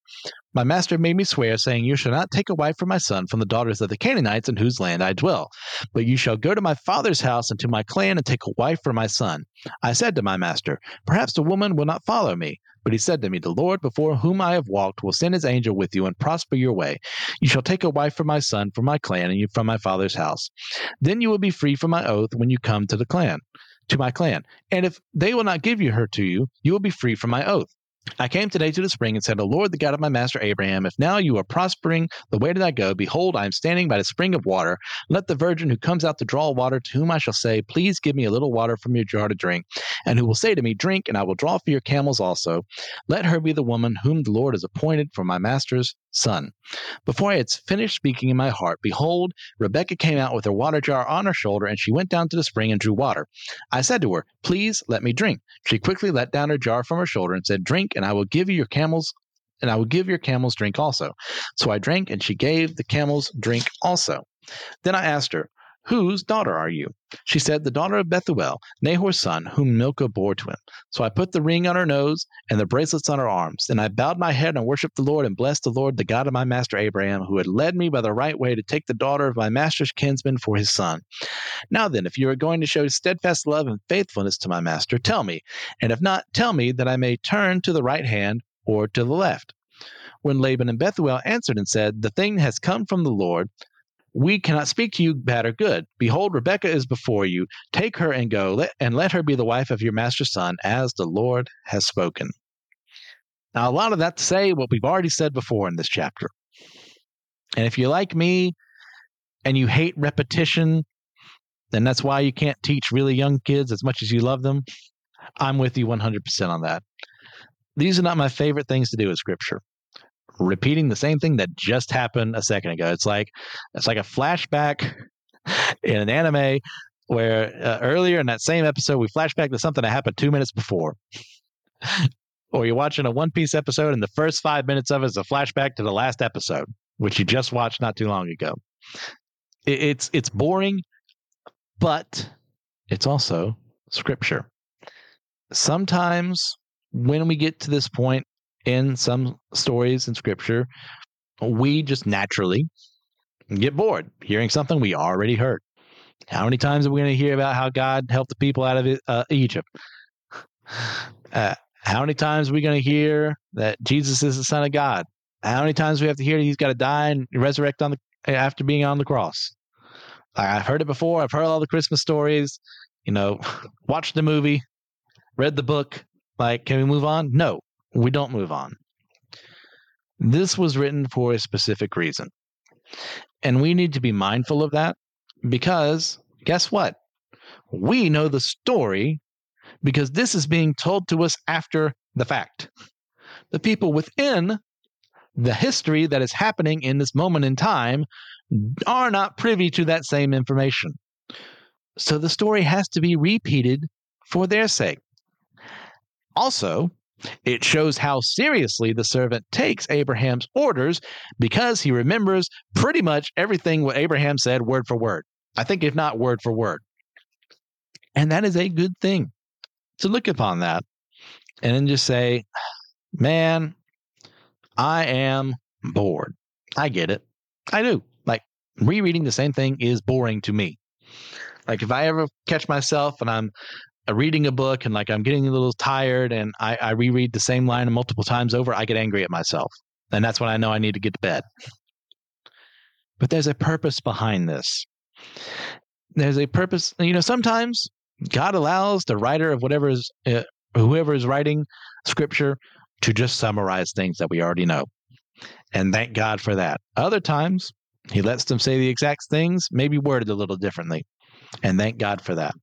A: My master made me swear, saying, You shall not take a wife for my son from the daughters of the Canaanites in whose land I dwell, but you shall go to my father's house and to my clan and take a wife for my son. I said to my master, Perhaps the woman will not follow me. But he said to me, The Lord before whom I have walked will send his angel with you and prosper your way. You shall take a wife for my son, from my clan, and you from my father's house. Then you will be free from my oath when you come to the clan to my clan. And if they will not give you her to you, you will be free from my oath. I came today to the spring and said, O Lord, the God of my master Abraham, if now you are prospering the way that I go, behold, I am standing by the spring of water. Let the virgin who comes out to draw water, to whom I shall say, Please give me a little water from your jar to drink, and who will say to me, Drink, and I will draw for your camels also. Let her be the woman whom the Lord has appointed for my master's son. Before I had finished speaking in my heart, behold, Rebekah came out with her water jar on her shoulder, and she went down to the spring and drew water. I said to her, Please let me drink. She quickly let down her jar from her shoulder and said, Drink, and I will give you your camels and I will give your camels drink also. So I drank, and she gave the camels drink also. Then I asked her, Whose daughter are you? She said, The daughter of Bethuel, Nahor's son, whom Milcah bore to him. So I put the ring on her nose and the bracelets on her arms. And I bowed my head and worshipped the Lord and blessed the Lord, the God of my master Abraham, who had led me by the right way to take the daughter of my master's kinsman for his son. Now then, if you are going to show steadfast love and faithfulness to my master, tell me. And if not, tell me that I may turn to the right hand or to the left. When Laban and Bethuel answered and said, The thing has come from the Lord, we cannot speak to you bad or good. Behold, Rebekah is before you. Take her and go, and let her be the wife of your master's son, as the Lord has spoken. Now, a lot of that to say what we've already said before in this chapter. And if you're like me and you hate repetition, then that's why you can't teach really young kids as much as you love them. I'm with you 100% on that. These are not my favorite things to do in scripture repeating the same thing that just happened a second ago. It's like it's like a flashback in an anime where uh, earlier in that same episode we flash back to something that happened two minutes before. or you're watching a One Piece episode and the first five minutes of it is a flashback to the last episode, which you just watched not too long ago. It, it's it's boring, but it's also scripture. Sometimes when we get to this point in some stories in scripture, we just naturally get bored hearing something we already heard. How many times are we going to hear about how God helped the people out of uh, Egypt? Uh, how many times are we going to hear that Jesus is the Son of God? How many times we have to hear that He's got to die and resurrect on the after being on the cross? I've heard it before. I've heard all the Christmas stories. You know, watched the movie, read the book. Like, can we move on? No, we don't move on. This was written for a specific reason. And we need to be mindful of that because guess what? We know the story because this is being told to us after the fact. The people within the history that is happening in this moment in time are not privy to that same information. So the story has to be repeated for their sake. Also, it shows how seriously the servant takes Abraham's orders because he remembers pretty much everything what Abraham said word for word. I think, if not word for word. And that is a good thing. to look upon that and then just say, man, I am bored. I get it. I do. Like rereading the same thing is boring to me. Like if I ever catch myself and I'm reading a book and like I'm getting a little tired and I, I reread the same line multiple times over, I get angry at myself. And that's when I know I need to get to bed. But there's a purpose behind this. There's a purpose. You know, sometimes God allows the writer of whatever is, uh, whoever is writing scripture to just summarize things that we already know. And thank God for that. Other times, he lets them say the exact things, maybe worded a little differently. And thank God for that.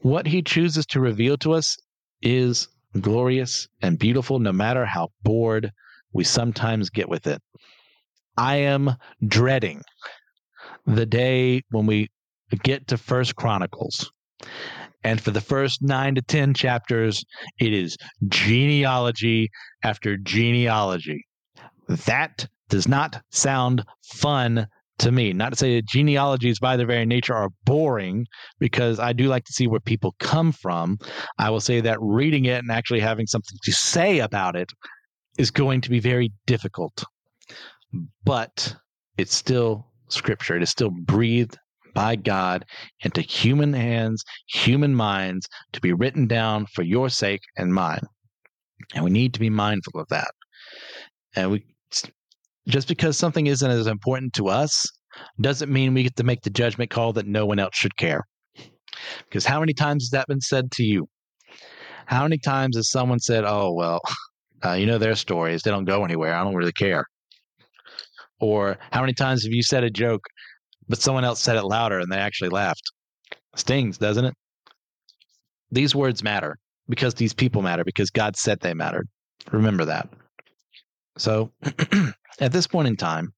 A: What he chooses to reveal to us is glorious and beautiful, no matter how bored we sometimes get with it. I am dreading the day when we get to First Chronicles. And for the first nine to 10 chapters, it is genealogy after genealogy. That does not sound fun to me. Not to say that genealogies by their very nature are boring, because I do like to see where people come from. I will say that reading it and actually having something to say about it is going to be very difficult. But it's still scripture. It is still breathed by God into human hands, human minds to be written down for your sake and mine. And we need to be mindful of that. And we just because something isn't as important to us doesn't mean we get to make the judgment call that no one else should care. Because how many times has that been said to you? How many times has someone said, "Oh well, uh, you know their stories; they don't go anywhere. I don't really care." Or how many times have you said a joke, but someone else said it louder and they actually laughed? Stings, doesn't it? These words matter because these people matter because God said they mattered. Remember that. So at this point in time,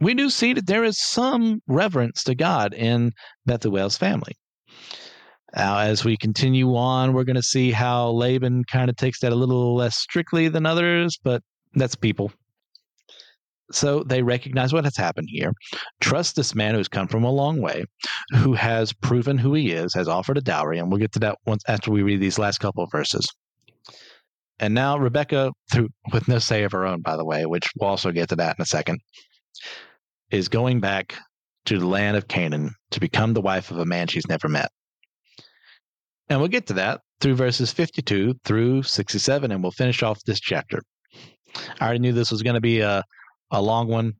A: we do see that there is some reverence to God in Bethuel's family. Now, as we continue on, we're going to see how Laban kind of takes that a little less strictly than others, but that's people. So they recognize what has happened here, trust this man who's come from a long way, who has proven who he is, has offered a dowry, and we'll get to that once after we read these last couple of verses. And now Rebecca, through with no say of her own, by the way, which we'll also get to that in a second, is going back to the land of Canaan to become the wife of a man she's never met. And we'll get to that through verses 52 through 67, and we'll finish off this chapter. I already knew this was going to be a, a long one.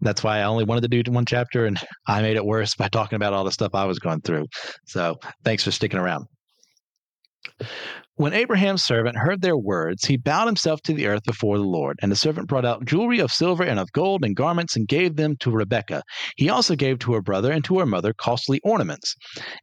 A: That's why I only wanted to do one chapter, and I made it worse by talking about all the stuff I was going through. So thanks for sticking around. When Abraham's servant heard their words, he bowed himself to the earth before the Lord. And the servant brought out jewelry of silver and of gold and garments and gave them to Rebekah. He also gave to her brother and to her mother costly ornaments.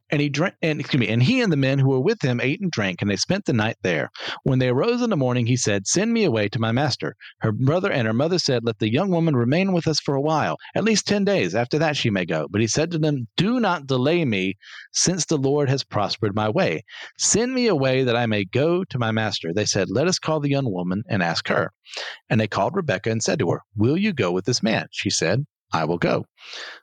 A: And he drank, and excuse me, and he and the men who were with him ate and drank, and they spent the night there. When they arose in the morning, he said, "Send me away to my master." Her brother and her mother said, "Let the young woman remain with us for a while, at least ten days. After that, she may go." But he said to them, "Do not delay me, since the Lord has prospered my way. Send me away that I may go to my master. They said, Let us call the young woman and ask her. And they called Rebekah and said to her, Will you go with this man? She said, I will go.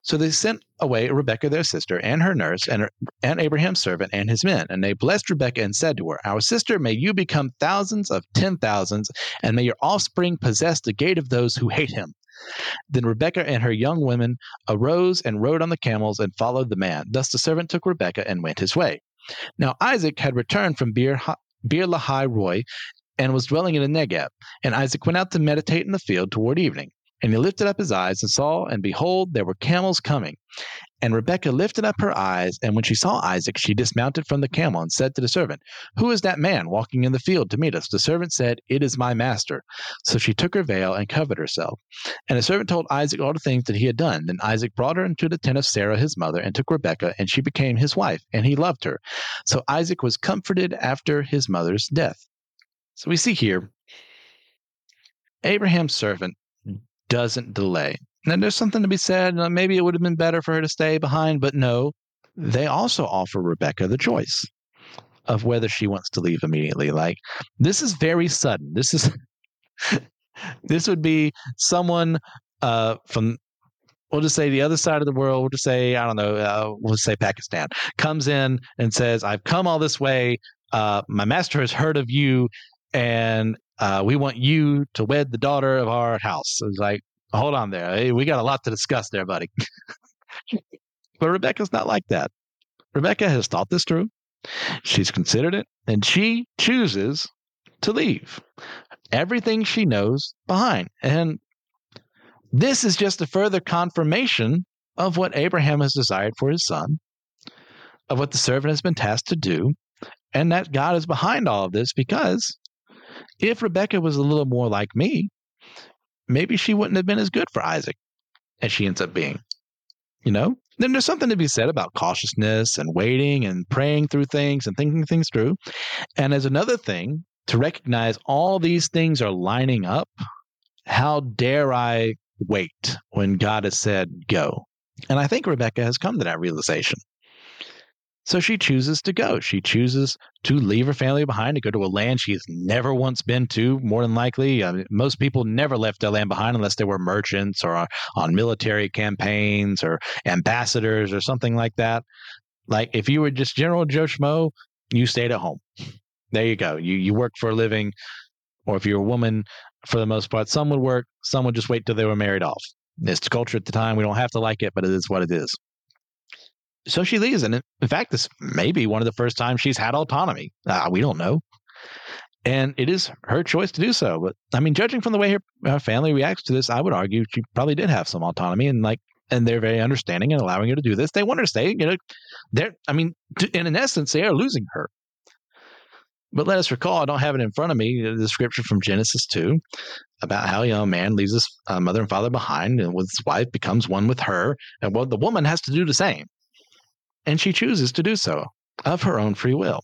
A: So they sent away Rebekah their sister and her nurse and, her, and Abraham's servant and his men. And they blessed Rebekah and said to her, Our sister, may you become thousands of ten thousands, and may your offspring possess the gate of those who hate him. Then Rebekah and her young women arose and rode on the camels and followed the man. Thus the servant took Rebekah and went his way. Now Isaac had returned from Beer, Beer Lahai Roi and was dwelling in the Negeb. And Isaac went out to meditate in the field toward evening. And he lifted up his eyes and saw, and behold, there were camels coming. And Rebekah lifted up her eyes, and when she saw Isaac, she dismounted from the camel and said to the servant, Who is that man walking in the field to meet us? The servant said, It is my master. So she took her veil and covered herself. And the servant told Isaac all the things that he had done. Then Isaac brought her into the tent of Sarah his mother, and took Rebekah, and she became his wife, and he loved her. So Isaac was comforted after his mother's death. So we see here Abraham's servant doesn't delay. Now, there's something to be said. Maybe it would have been better for her to stay behind, but no. They also offer Rebecca the choice of whether she wants to leave immediately. Like, this is very sudden. This is, this would be someone uh, from, we'll just say the other side of the world. We'll just say, I don't know, uh, we'll say Pakistan comes in and says, I've come all this way. uh, my master has heard of you, and uh, we want you to wed the daughter of our house. It's like, hold on there. Hey, we got a lot to discuss there, buddy. but Rebecca's not like that. Rebecca has thought this through. She's considered it, and she chooses to leave everything she knows behind. And this is just a further confirmation of what Abraham has desired for his son, of what the servant has been tasked to do, and that God is behind all of this because if Rebecca was a little more like me, maybe she wouldn't have been as good for Isaac as she ends up being. You know? Then there's something to be said about cautiousness and waiting and praying through things and thinking things through. And as another thing, to recognize all these things are lining up, how dare I wait when God has said go? And I think Rebecca has come to that realization. So she chooses to go. She chooses to leave her family behind to go to a land she's never once been to, more than likely. Mean, most people never left their land behind unless they were merchants or on military campaigns or ambassadors or something like that. Like if you were just General Joe Schmo, you stayed at home. There you go. You you worked for a living, or if you're a woman, for the most part, some would work, some would just wait till they were married off. It's culture at the time. We don't have to like it, but it is what it is so she leaves. And in fact, this may be one of the first times she's had autonomy. Uh, we don't know. And it is her choice to do so. But I mean, judging from the way her, her family reacts to this, I would argue she probably did have some autonomy and like, and they're very understanding and allowing her to do this. They want her to stay. You know, they're, I mean, in an essence, they are losing her. But let us recall, I don't have it in front of me, the scripture from Genesis 2 about how a man leaves his uh, mother and father behind and with his wife becomes one with her. And well, the woman has to do the same and she chooses to do so of her own free will.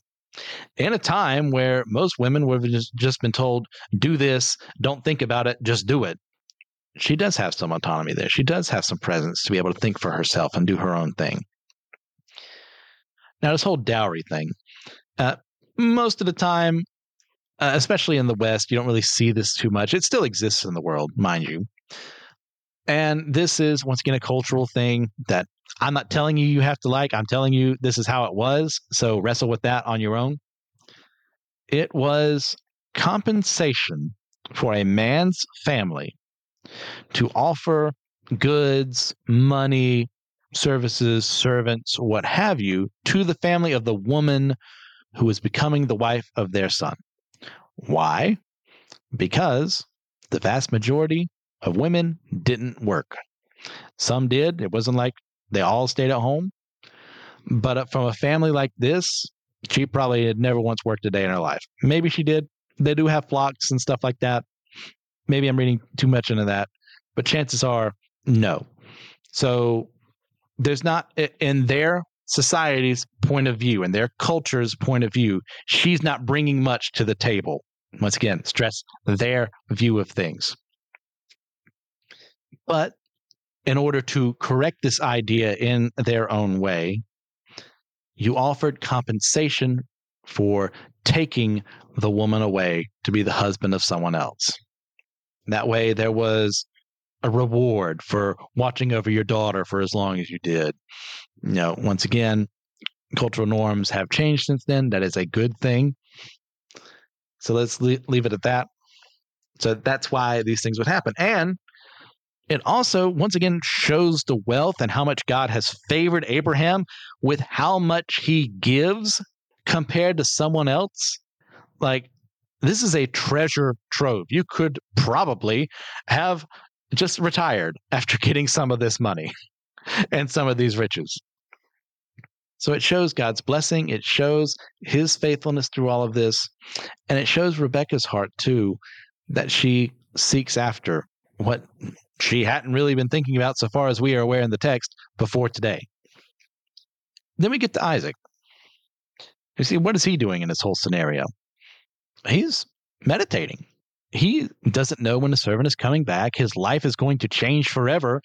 A: In a time where most women would have just, been told, do this, don't think about it, just do it. She does have some autonomy there. She does have some presence to be able to think for herself and do her own thing. Now, this whole dowry thing, uh, most of the time, uh, especially in the West, you don't really see this too much. It still exists in the world, mind you. And this is, once again, a cultural thing that I'm not telling you you have to like. I'm telling you this is how it was. So wrestle with that on your own. It was compensation for a man's family to offer goods, money, services, servants, what have you, to the family of the woman who was becoming the wife of their son. Why? Because the vast majority of women didn't work. Some did. It wasn't like they all stayed at home. But uh, from a family like this, she probably had never once worked a day in her life. Maybe she did. They do have flocks and stuff like that. Maybe I'm reading too much into that, but chances are no. So there's not in their society's point of view and their culture's point of view, she's not bringing much to the table. Once again, stress their view of things. But in order to correct this idea in their own way, you offered compensation for taking the woman away to be the husband of someone else. That way, there was a reward for watching over your daughter for as long as you did. You know, once again, cultural norms have changed since then. That is a good thing. So let's leave it at that. So that's why these things would happen. And it also, once again, shows the wealth and how much God has favored Abraham with how much he gives compared to someone else. Like, this is a treasure trove. You could probably have just retired after getting some of this money and some of these riches. So it shows God's blessing. It shows his faithfulness through all of this. And it shows Rebekah's heart, too, that she seeks after what she hadn't really been thinking about so far as we are aware in the text before today. Then we get to Isaac. You see, what is he doing in this whole scenario? He's meditating. He doesn't know when the servant is coming back. His life is going to change forever.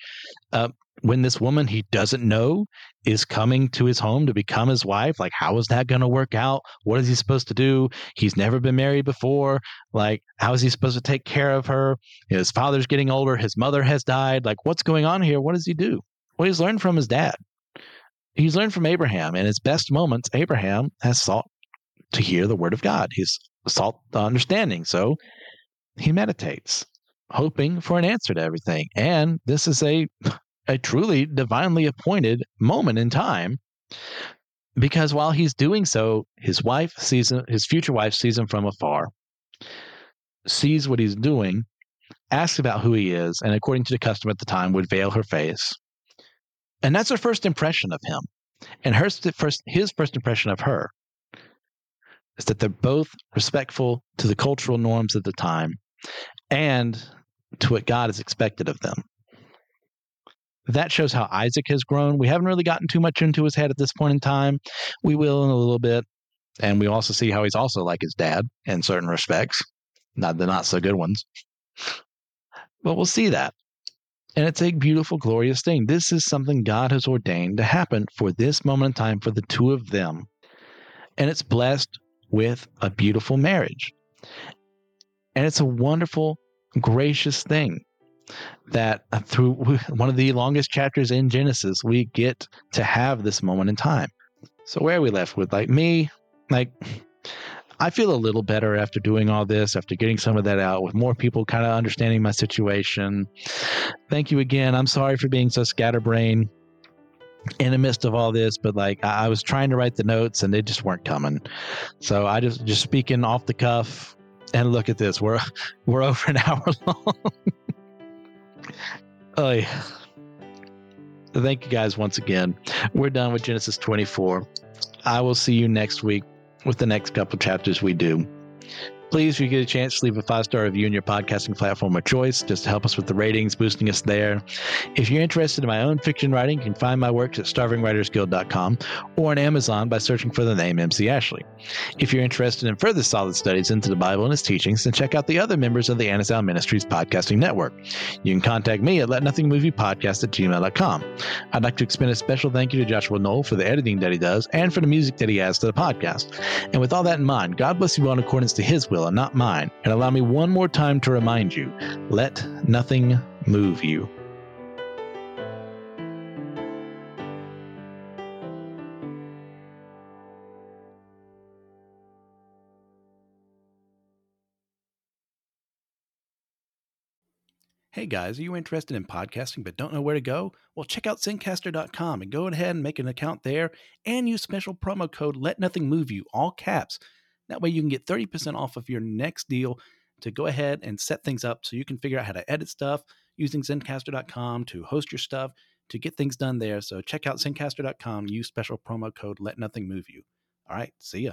A: Uh, when this woman he doesn't know is coming to his home to become his wife like how is that going to work out? What is he supposed to do? He's never been married before. Like how is he supposed to take care of her? His father's getting older. His mother has died. Like what's going on here? What does he do? Well he's learned from his dad. He's learned from abraham. In his best moments abraham has sought to hear the word of God. He's sought the understanding. So he meditates, hoping for an answer to everything. And this is a a truly divinely appointed moment in time because while he's doing so, his wife sees him, his future wife sees him from afar, sees what he's doing, asks about who he is, and according to the custom at the time, would veil her face. And that's her first impression of him. And her first, his first impression of her is that they're both respectful to the cultural norms of the time and to what God has expected of them. That shows how Isaac has grown. We haven't really gotten too much into his head at this point in time. We will in a little bit. And we also see how he's also like his dad in certain respects, not the not so good ones. But we'll see that. And it's a beautiful, glorious thing. This is something God has ordained to happen for this moment in time for the two of them. And it's blessed with a beautiful marriage. And it's a wonderful, gracious thing that through one of the longest chapters in Genesis, we get to have this moment in time. So, where are we left with? Like me, like, I feel a little better after doing all this, after getting some of that out, with more people kind of understanding my situation. Thank you again. I'm sorry for being so scatterbrained in the midst of all this, but like I was trying to write the notes and they just weren't coming. So I just just speaking off the cuff. And look at this, we're we're over an hour long. Oh. Thank you guys once again. We're done with Genesis 24. I will see you next week with the next couple chapters we do. Please, if you get a chance, leave a five star review in your podcasting platform of choice just to help us with the ratings, boosting us there. If you're interested in my own fiction writing, you can find my works at starvingwritersguild.com or on Amazon by searching for the name MC Ashley. If you're interested in further solid studies into the Bible and its teachings, then check out the other members of the Annasound Ministries podcasting network. You can contact me at letnothingmoveyoupodcast at gmail.com. I'd like to extend a special thank you to Joshua Knoll for the editing that he does and for the music that he adds to the podcast. And with all that in mind, God bless you all in accordance to his will will and not mine. And allow me one more time to remind you let nothing move you. Hey guys, are you interested in podcasting but don't know where to go? Well, check out Zencastr.com and go ahead and make an account there and use special promo code Let Nothing Move You, all caps that way you can get 30% off of your next deal to go ahead and set things up so you can figure out how to edit stuff using Zencastr.com to host your stuff to get things done there. So check out Zencastr.com, use special promo code Let Nothing Move You. All right, see ya.